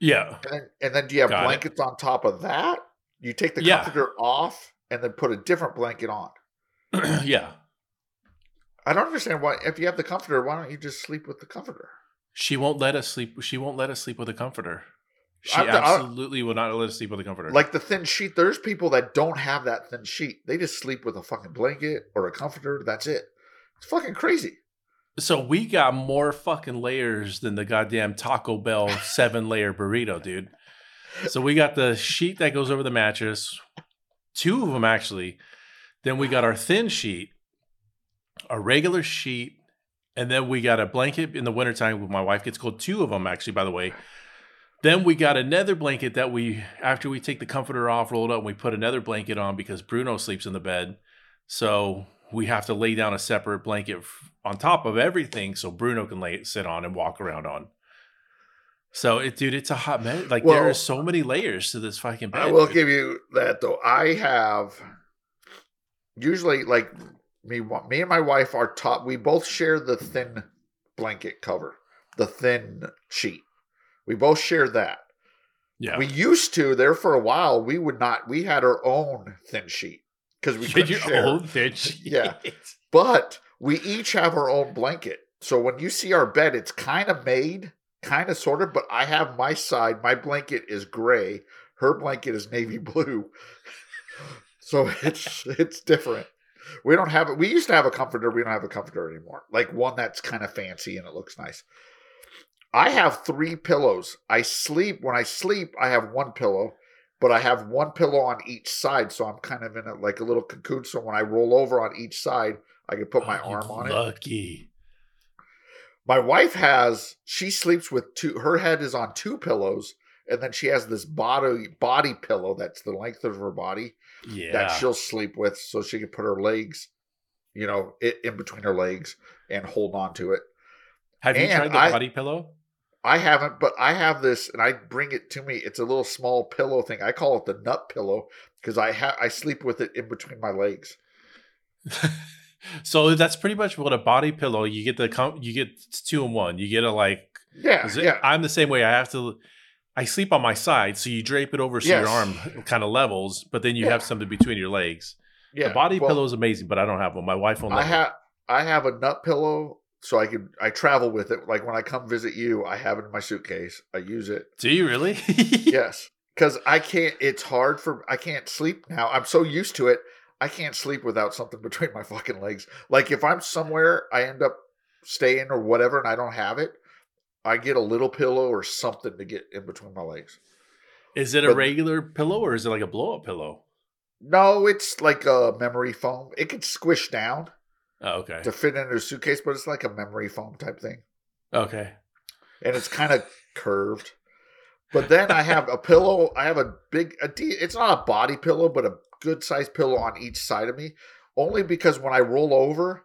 yeah. And then, and then do you have Got it. blankets on top of that? You take the Yeah. comforter off and then put a different blanket on. yeah. I don't understand why if you have the comforter, why don't you just sleep with the comforter? She won't let us sleep. She won't let us sleep with a comforter. She I'm- absolutely will not let us sleep with a comforter. Like the thin sheet, there's people that don't have that thin sheet. They just sleep with a fucking blanket or a comforter. That's it. It's fucking crazy. so we got more fucking layers than the goddamn Taco Bell seven layer burrito, dude. So we got the sheet that goes over the mattress, two of them actually. Then we got our thin sheet, a regular sheet, and then we got a blanket in the wintertime when my wife gets cold. Two of them actually, by the way. Then we got another blanket that we, after we take the comforter off, rolled up, and we put another blanket on because Bruno sleeps in the bed. So we have to lay down a separate blanket on top of everything so Bruno can lay sit on and walk around on. So it, dude, it's a hot bed. Like there are so many layers to this fucking bed. I will dude. give you that though. I have usually like me, me and my wife are top. We both share the thin blanket cover, the thin sheet. We both share that. yeah. We used to there for a while. We would not. We had our own thin sheet because we your share. own thin sheet. Yeah. But we each have our own blanket. So when you see our bed, it's kind of made, kind of sort of, but I have my side. My blanket is gray. Her blanket is navy blue. so it's it's different. We don't have it. We used to have a comforter. We don't have a comforter anymore. Like one that's kind of fancy and it looks nice. I have three pillows. I sleep when I sleep. I have one pillow, but I have one pillow on each side, so I'm kind of in a, like a little cocoon. So when I roll over on each side, I can put my Oh, arm on it. Lucky. My wife has she sleeps with two. Her head is on two pillows, and then she has this body body pillow that's the length of her body Yeah. that she'll sleep with, so she can put her legs, you know, it in between her legs and hold on to it. Have you and tried the I- body pillow? I haven't, but I have this, and I bring it to me. It's a little small pillow thing. I call it the nut pillow because I have I sleep with it in between my legs. so that's pretty much what a body pillow. You get the com- you get it's two in one. You get a like. Yeah, it- yeah, I'm the same way. I have to. I sleep on my side, so you drape it over so your arm kind of levels, but then you Yeah. have something between your legs. yeah. the body Well, pillow is amazing, but I don't have one. My wife only. I have I have a nut pillow, so I can I travel with it. Like when I come visit you, I have it in my suitcase. I use it. Do you really? Yes, because I can't. It's hard for I can't sleep now. I'm so used to it. I can't sleep without something between my fucking legs. Like if I'm somewhere, I end up staying or whatever, and I don't have it. I get a little pillow or something to get in between my legs. Is it a But- regular pillow or is it like a blow up pillow? No, it's like a memory foam. It can squish down Oh, okay. to fit in a suitcase, but it's like a memory foam type thing. Okay. and it's kind of curved. But then I have a pillow. I have a big. A de- it's not a body pillow, but a good sized pillow on each side of me. Only because when I roll over,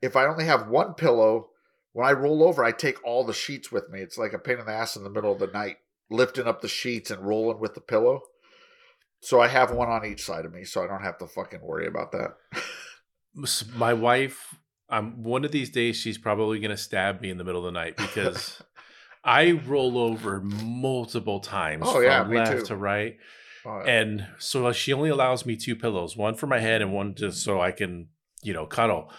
if I only have one pillow, when I roll over, I take all the sheets with me. It's like a pain in the ass in the middle of the night, lifting up the sheets and rolling with the pillow. So I have one on each side of me, so I don't have to fucking worry about that. My wife, um, one of these days, she's probably going to stab me in the middle of the night because I roll over multiple times Oh, from me left too. to right. Uh, And so she only allows me two pillows, one for my head and one just so I can, you know, cuddle.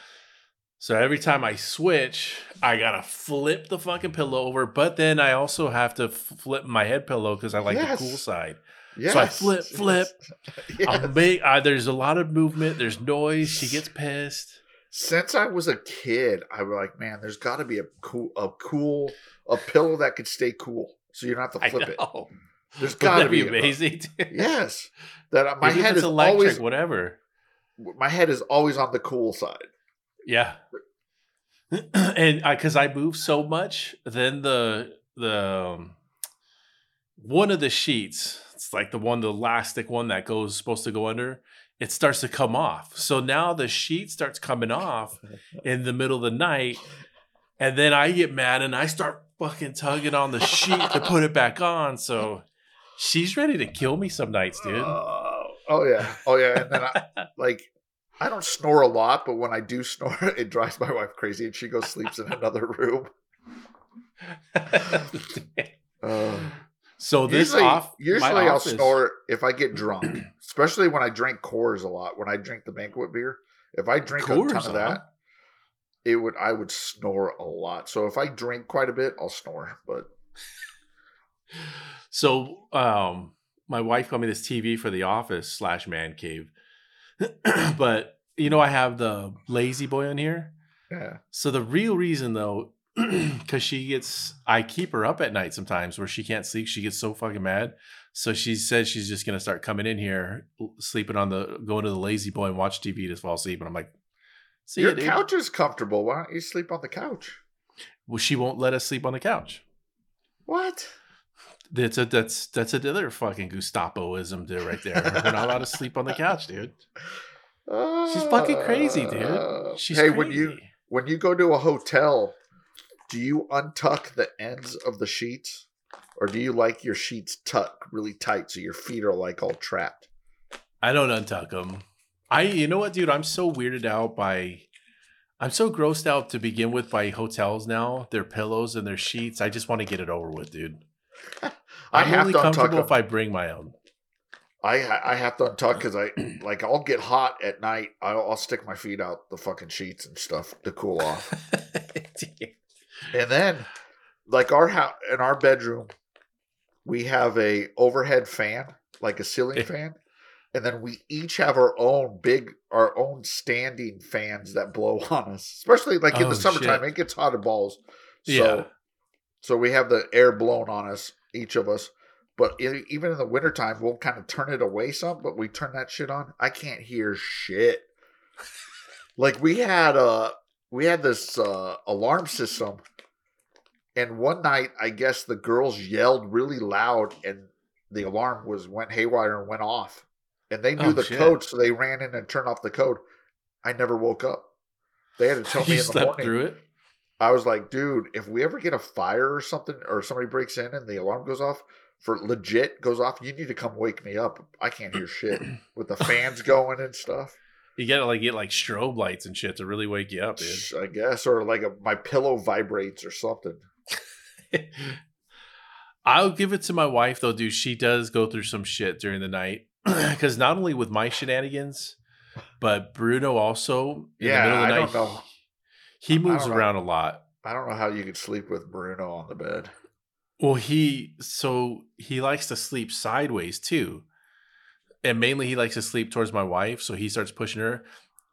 So every time I switch, I gotta flip the fucking pillow over, but then I also have to flip my head pillow because I like Yes. the cool side. Yes, so I flip, flip. yes. I'll make, uh, there's a lot of movement. There's noise. She gets pissed. since I was a kid, I was like, man, there's got to be a cool, a cool, a pillow that could stay cool, so you don't have to flip it. know. There's Wouldn't got to be be, a- amazing. yes, that uh, my Even head it's is electric, always whatever. my head is always on the cool side. Yeah. and because I, move so much, then the the um, one of the sheets, it's like the one, the elastic one that goes supposed to go under, it starts to come off. So now the sheet starts coming off in the middle of the night, and then I get mad and I start fucking tugging on the sheet to put it back on. So she's ready to kill me some nights, dude. Oh, oh yeah, oh yeah, and then I, like. I don't snore a lot, but when I do snore, it drives my wife crazy, and she goes sleeps in another room. Uh, so this usually, off usually I'll office- snore if I get drunk, especially when I drink Coors a lot. When I drink the banquet beer, if I drink a ton of huh? that, it would I would snore a lot. So if I drink quite a bit, I'll snore. But So, um, my wife got me this TV for the office slash man cave, but you know I have the lazy boy on here. yeah, So the real reason though, because she gets, I keep her up at night sometimes where she can't sleep. She gets so fucking mad. So she said she's just gonna start coming in here, sleeping on the going to the lazy boy and watch TV to fall asleep. And I'm like, see Your ya, couch is comfortable. Why don't you sleep on the couch? Well, she won't let us sleep on the couch. What? That's a that's that's another fucking Gestapoism dude right there. We're not allowed to sleep on the couch, dude. She's fucking crazy, dude. Uh, She's hey, crazy. when you when you go to a hotel, do you untuck the ends of the sheets, or do you like your sheets tucked really tight so your feet are like all trapped? I don't untuck them. I, you know what, dude? I'm so weirded out by, I'm so grossed out to begin with by hotels now. Their pillows and their sheets. I just want to get it over with, dude. I I'm have only to comfortable if I bring my own. I I have to untuck because I like I'll get hot at night. I'll, I'll stick my feet out the fucking sheets and stuff to cool off. And then, like our house in our bedroom, we have a overhead fan, like a ceiling fan, and then we each have our own big, our own standing fans that blow on us. Especially like in Oh, the summertime, shit. it gets hot as balls. So, Yeah. so we have the air blown on us, each of us. But even in the wintertime, we'll kind of turn it away some, but we turn that shit on. I can't hear shit. like we had uh we had this uh alarm system and one night I guess the girls yelled really loud and the alarm was went haywire and went off. And they knew Oh, the shit. code, so they ran in and turned off the code. I never woke up. They had to tell me in the morning. through it. I was like, dude, if we ever get a fire or something, or somebody breaks in and the alarm goes off, for legit goes off, you need to come wake me up. I can't hear shit with the fans going and stuff. You gotta like get like strobe lights and shit to really wake you up, dude. I guess, or like a, my pillow vibrates or something. I'll give it to my wife though, dude. She does go through some shit during the night because not only with my shenanigans, but Bruno also in Yeah, the middle of the I night. don't know. He moves don't know. around a lot. I don't know how you could sleep with Bruno on the bed. Well, he so he likes to sleep sideways too, and mainly he likes to sleep towards my wife. So he starts pushing her,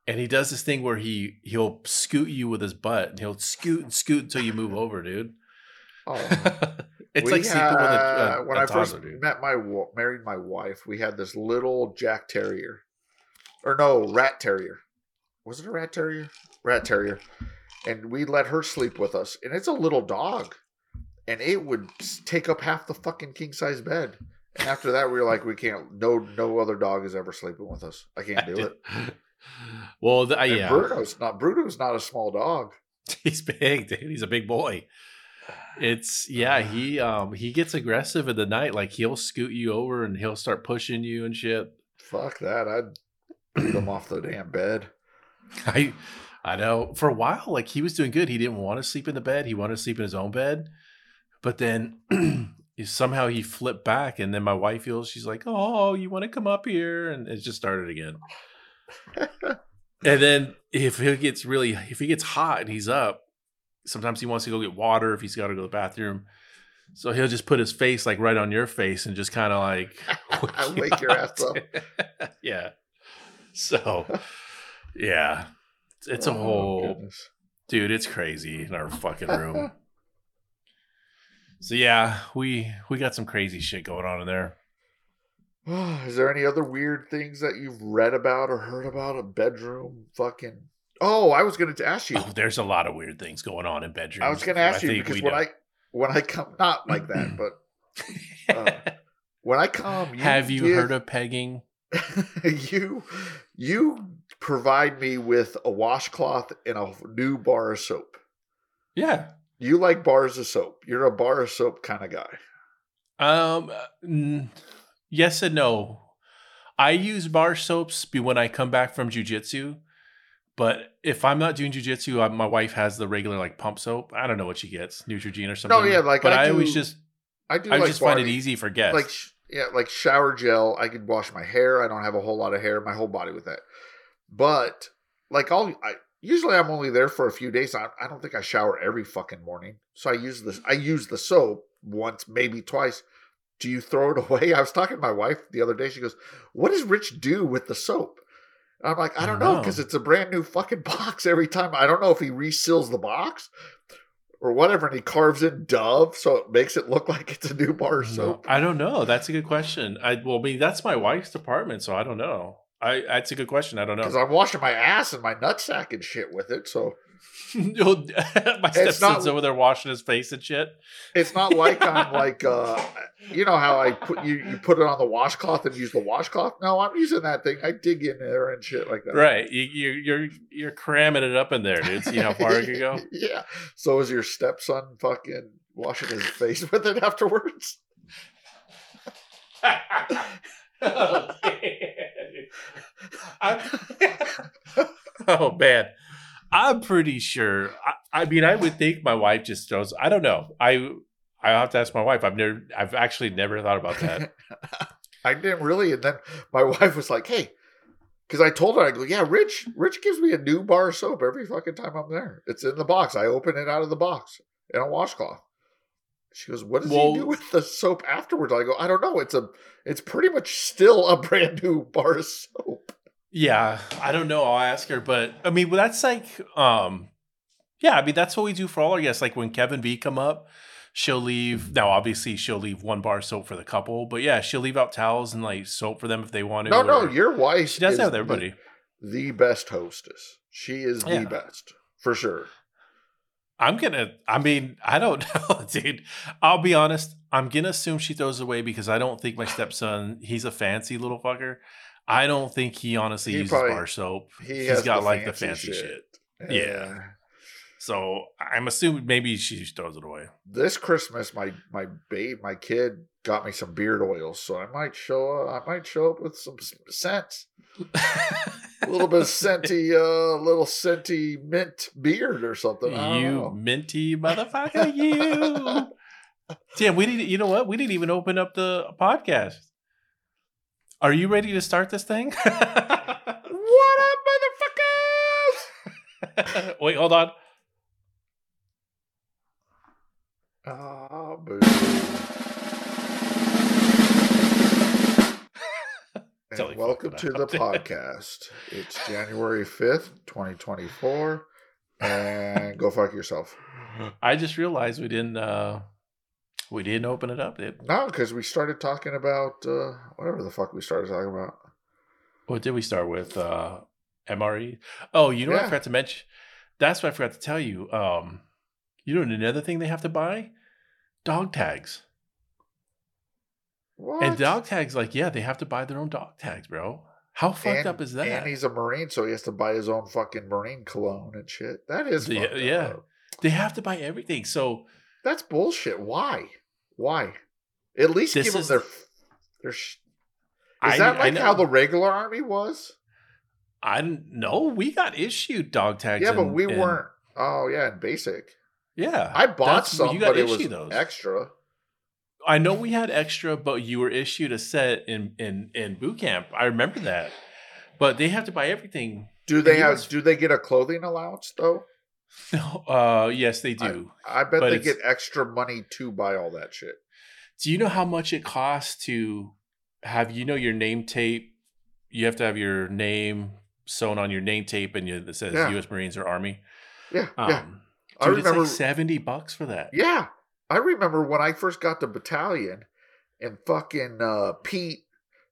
and he does this thing where he he'll scoot you with his butt, and he'll scoot and scoot until you move over, dude. Oh, it's We like sleeping with a, a, when a I first dude. met my married my wife, we had this little Jack Terrier, or no, Rat Terrier. Was it a Rat Terrier? Rat Terrier, and we let her sleep with us, and it's a little dog, and it would take up half the fucking king size bed. And after that, we were like, we can't. No, no other dog is ever sleeping with us. I can't do it. well, the, uh, yeah, Bruno's not. Bruno's not a small dog. he's big, dude. He's a big boy. It's yeah, he um he gets aggressive in the night. Like he'll scoot you over and he'll start pushing you and shit. Fuck that. I'd beat him off the damn bed. I I know for a while, like he was doing good. He didn't want to sleep in the bed. He wanted to sleep in his own bed. But then somehow he flipped back, and then my wife feels she's like, "Oh, you want to come up here?" And it just started again. and then if he gets really, if he gets hot and he's up, sometimes he wants to go get water if he's got to go to the bathroom. So he'll just put his face like right on your face and just kind of like Wake your ass up. yeah. So, yeah, it's, it's a Oh, whole goodness. dude. It's crazy in our fucking room. So yeah, we we got some crazy shit going on in there. Is there any other weird things that you've read about or heard about a bedroom fucking? Oh, I was going to ask you. Oh, there's a lot of weird things going on in bedrooms. I was going to ask you because when know. I when I come not like that, but uh, when I come, you have you give- heard of pegging? you you provide me with a washcloth and a new bar of soap. Yeah. You like bars of soap. You're a bar of soap kind of guy. Um. mm, yes and no. I use bar soaps be- when I come back from jujitsu, but if I'm not doing jujitsu, uh, my wife has the regular like pump soap. I don't know what she gets, Neutrogena or something. yeah, like but I I, always do just I do I like just find it easy for guests. like yeah, like shower gel. I could wash my hair. I don't have a whole lot of hair, my whole body with that. But like I'll I usually I'm only there for a few days. I, I don't think I shower every fucking morning. So I use this I use the soap once, maybe twice. Do you throw it away? I was talking to my wife the other day. She goes, What does Rich do with the soap? And I'm like, I don't know, because oh. it's a brand new fucking box every time. I don't know if he reseals the box or whatever, and he carves in Dove, so it makes it look like it's a new bar of soap. I don't know. That's a good question. I well, I mean, that's my wife's department, so I don't know. I that's a good question. I don't know Because. I'm washing my ass and my nutsack and shit with it, so my stepson's over there washing his face and shit. it's not like I'm like uh you know how I put you you put it on the washcloth and use the washcloth. No, I'm using that thing. I dig in there and shit like that. Right. You, you, you're you're cramming it up in there, dude. See how far it can go. yeah. So is your stepson fucking washing his face with it afterwards? oh, man. I'm pretty sure. I, I mean, I would think my wife just throws. I don't know. I I have to ask my wife. I've never. I've actually never thought about that. I didn't really, and then my wife was like, "Hey," because I told her, I go, "Yeah, Rich, Rich gives me a new bar of soap every fucking time I'm there. It's in the box. I open it out of the box in a washcloth." She goes, "What does Well- he do with the soap afterwards?" I go, "I don't know. It's a, it's pretty much still a brand new bar of soap." Yeah, I don't know. I'll ask her, but I mean, well, that's like, um, yeah, I mean, that's what we do for all our guests. Like when Kevin B come up, she'll leave. Now, obviously, she'll leave one bar of soap for the couple, but yeah, she'll leave out towels and like soap for them if they want to. No, no, your wife. she does is that with the- everybody. The, best hostess. She is the Yeah. best for sure. I'm gonna. I mean, I don't know, dude. I'll be honest. I'm gonna assume she throws away because I don't think my stepson. He's a fancy little fucker. I don't think he honestly He uses probably- bar soap. He He's has got the like the fancy shit. Yeah. So I'm assuming maybe she throws it away. this Christmas, my my babe, my kid got me some beard oils, so I might show up. I might show up with some scents, a little bit of scenty, uh, little scenty mint beard or something. You minty motherfucker, you. Damn, we didn't. You know what? We didn't even open up the podcast. Are you ready to start this thing? What up, motherfuckers? Wait, hold on. Ah, boo. Totally welcome to the podcast. It's January fifth, twenty twenty four, and go fuck yourself. I just realized we didn't. uh We didn't open it up. Did No, because we started talking about uh, whatever the fuck we started talking about. what did we start with? uh MRE. Oh, you know what I forgot to mention. That's what I forgot to tell you. Um, you know another thing they have to buy? Dog tags. What? And dog tags, like, yeah, they have to buy their own dog tags, bro. How fucked And- up is that? And he's a Marine, so he has to buy his own fucking Marine cologne and shit. That is Yeah, yeah. up. they have to buy everything. So That's bullshit. Why? Why? At least give them is- their their. Sh- is I, that like how the regular army was? I didn't we got issued dog tags. Yeah, but we weren't. Oh yeah, in basic. Yeah, I bought some, you got but it was those. extra. I know we had extra, but you were issued a set in in in boot camp. I remember that. But they have to buy everything. Do they have? was- Do they get a clothing allowance though? No, uh, yes, they do. I bet But they get extra money to buy all that shit. do you know how much it costs to have you know your name tape? You have to have your name sewn on your name tape, and you, it says Yeah. U.S. Marines or Army. Yeah, Um, yeah. I dude, it's remember. like seventy bucks for that. Yeah, I remember when I first got to battalion, and fucking uh, Pete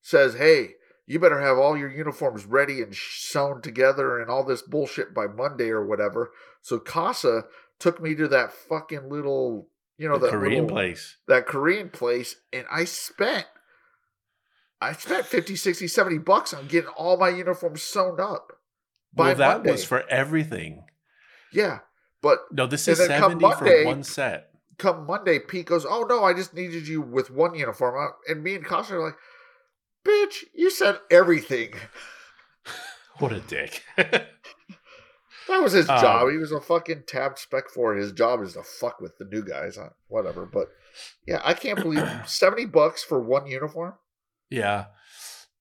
says, "Hey, you better have all your uniforms ready and sewn together and all this bullshit by Monday or whatever." So Casa took me to that fucking little, you know, the that Korean little- place. that Korean place, and I spent. I spent 50, 60, 70 bucks on getting all my uniforms sewn up. By Well, that Monday. was for everything. Yeah. But No, this is then come seventy for one set. Come Monday, Pete goes, "Oh no, I just needed you with one uniform." Uh, And me and Costner are like, "Bitch, you said everything." What a dick. That was his Um, job. He was a fucking tab spec for it. His job is to fuck with the new guys, uh, whatever. But yeah, I can't believe seventy bucks for one uniform. Yeah,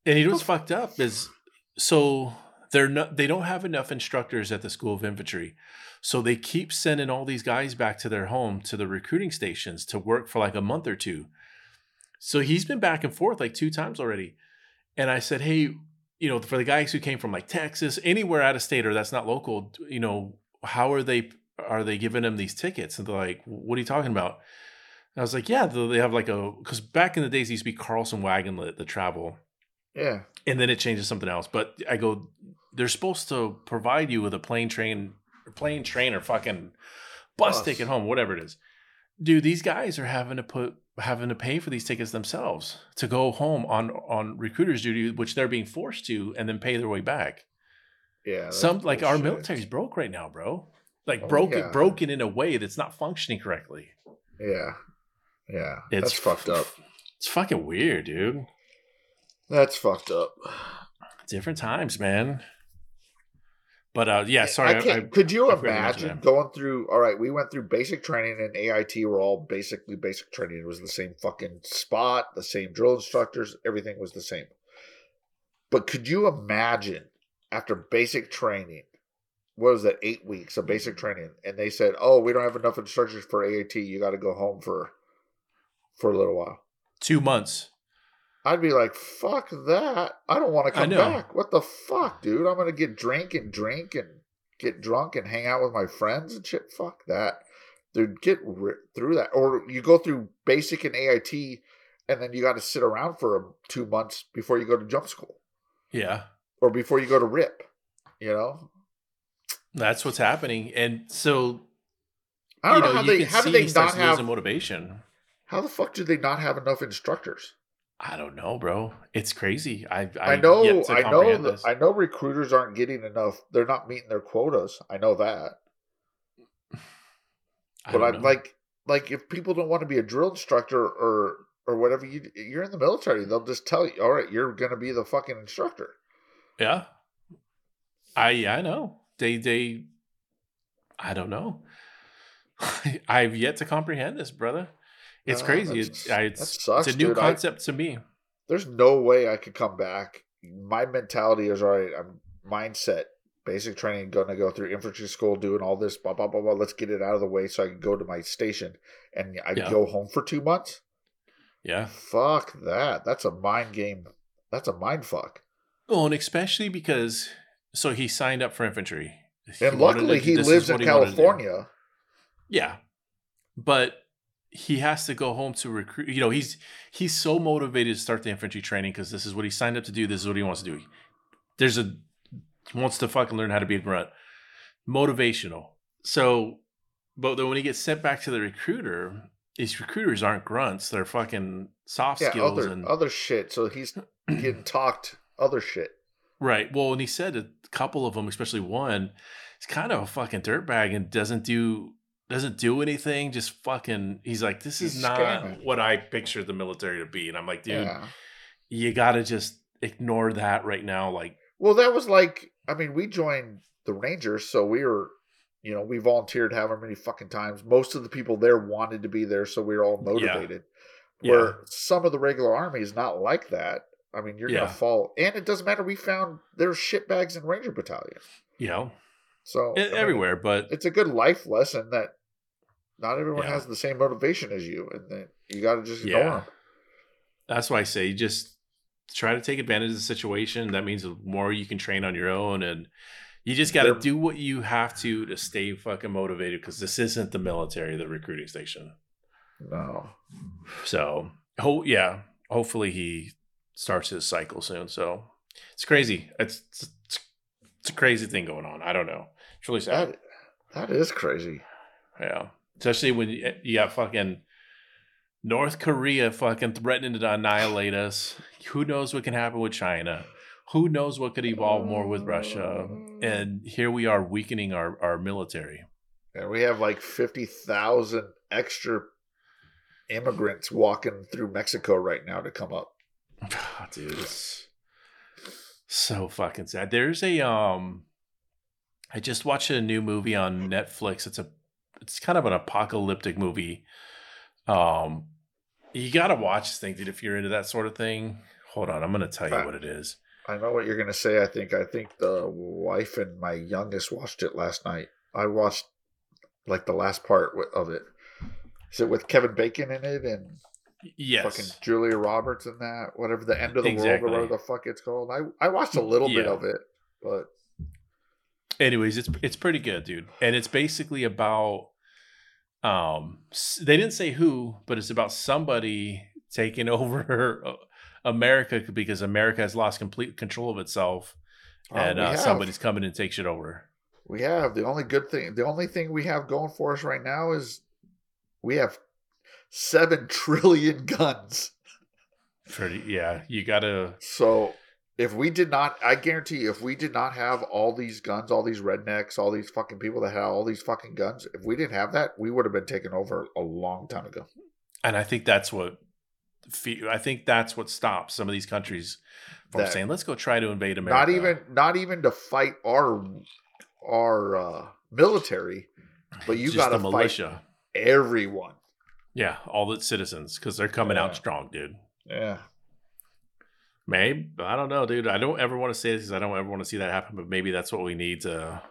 and you know what's fucked up is so they're not they don't have enough instructors at the School of Infantry, so they keep sending all these guys back to their home to the recruiting stations to work for like a month or two. So he's been back and forth like two times already, and I said, hey, you know, for the guys who came from like Texas, anywhere out of state or that's not local, you know, how are they? are they giving them these tickets? And they're like, what are you talking about? And I was like, yeah, they have like a because back in the days, it used to be Carlson Wagonlit, the travel, Yeah. and then it changes something else. But I go, they're supposed to provide you with a plane train, plane train, or fucking bus, Bus. ticket home, whatever it is. Dude, these guys are having to put having to pay for these tickets themselves to go home on on recruiters duty, which they're being forced to, and then pay their way back. Yeah. Some like our military's broke right now, bro. Like Oh, broken yeah. broken in a way that's not functioning correctly. Yeah. Yeah. It's that's fucked up. It's fucking weird, dude. That's fucked up. Different times, man. But uh yeah, sorry. I can't, could you I forgot to mention imagine going through? All right, we went through basic training and AIT were all basically basic training. It was the same fucking spot, the same drill instructors, everything was the same. But could you imagine after basic training? What was that? Eight weeks of basic training, and they said, "Oh, we don't have enough instructors for AIT. You got to go home for for a little while." two months. I'd be like, "Fuck that! I don't want to come back. What the fuck, dude? I'm gonna get drink and drink and get drunk and hang out with my friends and shit. Fuck that, dude. Get ri- through that, or you go through basic and AIT, and then you got to sit around for um, two months before you go to jump school Yeah. or before you go to RIP. You know, That's what's happening. And so I don't you know, know, how they how do they not have motivation. how the fuck do they not have enough instructors? I don't know, bro. It's crazy. I I, I, know, I know, this. I know. Recruiters aren't getting enough. They're not meeting their quotas. I know that. I but don't I know. like like if people don't want to be a drill instructor or or whatever you you're in the military, they'll just tell you, all right, you're gonna be the fucking instructor. Yeah. I yeah, I know. They they I don't know. I've yet to comprehend this, brother. It's Uh, crazy. It's, I, it's, sucks, it's a new dude. I- concept to me. There's no way I could come back. My mentality is all right. I'm mindset, basic training, gonna go through infantry school, doing all this, blah blah blah blah. Let's get it out of the way so I can go to my station and I Yeah. go home for two months. Yeah. Fuck that. That's a mind game. That's a mind fuck. Well, and especially because so he signed up for infantry. And luckily, to- he lives in he to. California. Yeah. But he has to go home to recruit. You know, he's he's so motivated to start the infantry training because this is what he signed up to do. This is what he wants to do. There's a wants to fucking learn how to be a grunt. Motivational. So, but then when he gets sent back to the recruiter, these recruiters aren't grunts. They're fucking soft Yeah, skills other and other shit. So he's getting talked other shit. Right. Well, and he said a couple of them, especially one, is kind of a fucking dirtbag and doesn't do doesn't do anything. Just fucking. He's like, this is He's not scamming. what I pictured the military to be. And I'm like, dude, Yeah. you got to just ignore that right now. Like, Well, that was like, I mean, we joined the Rangers, so we were, you know, we volunteered however many fucking times. Most of the people there wanted to be there, so we were all motivated. Yeah. Where some of the regular army is not like that. I mean, you're Yeah. gonna fall, and it doesn't matter. We found there's shitbags in Ranger Battalion, you know, so e- I mean, everywhere. But it's a good life lesson that not everyone Yeah. has the same motivation as you, and then you got to just ignore Yeah. them. that's why I say just try to take advantage of the situation. That means the more you can train on your own and. You just got to do what you have to to stay fucking motivated because this isn't the military, the recruiting station. No, So, ho- yeah, hopefully he starts his cycle soon. So it's crazy. It's, it's it's a crazy thing going on. I don't know. It's really sad. that that is crazy. yeah, especially when you, you got fucking North Korea fucking threatening to annihilate us. Who knows what can happen with China? Who knows what could evolve more with Russia? And here we are weakening our, our military. And we have like 50,000 extra immigrants walking through Mexico right now to come up. Dude, it's so fucking sad. There's a um I just watched a new movie on Netflix. It's a it's kind of an apocalyptic movie. Um you gotta watch this thing, dude, if you're into that sort of thing. Hold on, I'm gonna tell you Uh, what it is. I know what you're going to say. I think I think the wife and my youngest watched it last night. I watched like the last part of it. Is it with Kevin Bacon in it and Yes. fucking Julia Roberts in that? Whatever the end of the Exactly. world or whatever the fuck it's called. I I watched a little bit of it, but anyways, it's it's pretty good, dude. And it's basically about um they didn't say who, but it's about somebody taking over uh, America because America has lost complete control of itself Oh, and uh, somebody's coming and takes it over. We have the only good thing. The only thing we have going for us right now is we have seven trillion guns. Pretty yeah, you got to So if we did not, I guarantee you, if we did not have all these guns, all these rednecks, all these fucking people that had all these fucking guns, if we didn't have that, we would have been taken over a long time ago. and I think that's what I think that's what stops some of these countries from That- saying, "Let's go try to invade America." Not even, not even to fight our our uh, military, but you got to fight militia. everyone. Yeah, all the citizens because they're coming Yeah. out strong, dude. Yeah. Maybe I don't know, dude. I don't ever want to say this because I don't ever want to see that happen. But maybe that's what we need to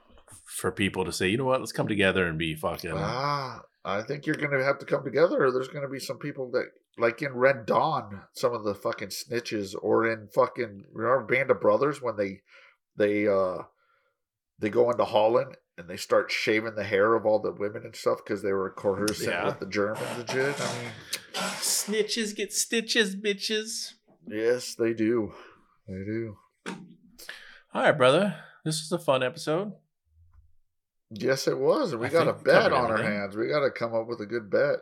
for people to say, you know what? Let's come together and be fucking. Ah, I think you're going to have to come together, or there's going to be some people that, like in Red Dawn, some of the fucking snitches, or in fucking remember Band of Brothers when they they uh they go into Holland and they start shaving the hair of all the women and stuff because they were coercing Yeah. with the Germans and shit. I mean, Snitches get stitches, bitches. Yes, they do. They do. All right, brother. This was a fun episode. Yes, it was. We I got a bet on our hands. We got to come up with a good bet.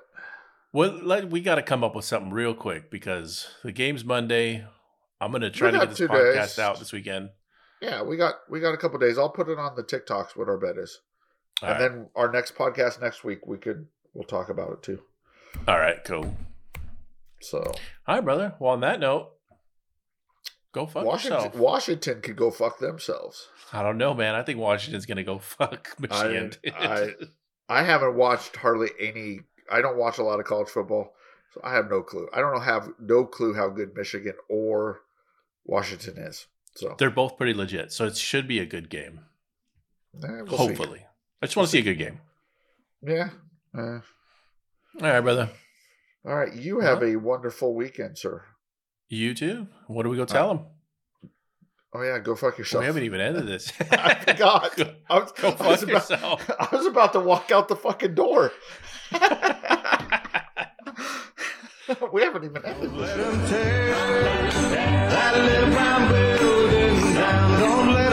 Well, let, we got to come up with something real quick because the game's Monday. I'm gonna try to get this podcast days. out this weekend. Yeah, we got we got a couple days. I'll put it on the TikToks what our bet is. All and right. then our next podcast next week we could we'll talk about it too. All right, cool. So All right, brother. Well, on that note, go fuck Washington yourself. Washington could go fuck themselves. I don't know, man. I think Washington's gonna go fuck Michigan. I- I haven't watched hardly any. I don't watch a lot of college football, so I have no clue. I don't know have no clue how good Michigan or Washington is. So They're both pretty legit, so it should be a good game. eh, we'll see. Hopefully, I just want to see a good game. yeah. eh. All right, brother. All right, you have a wonderful weekend, sir. You too. What do we go tell them? Oh yeah, go fuck yourself. we haven't even ended this. I forgot. Go- I was, Go I was fuck about, yourself. I was about to walk out the fucking door. we haven't even ended Let tear that little brown building down. Don't let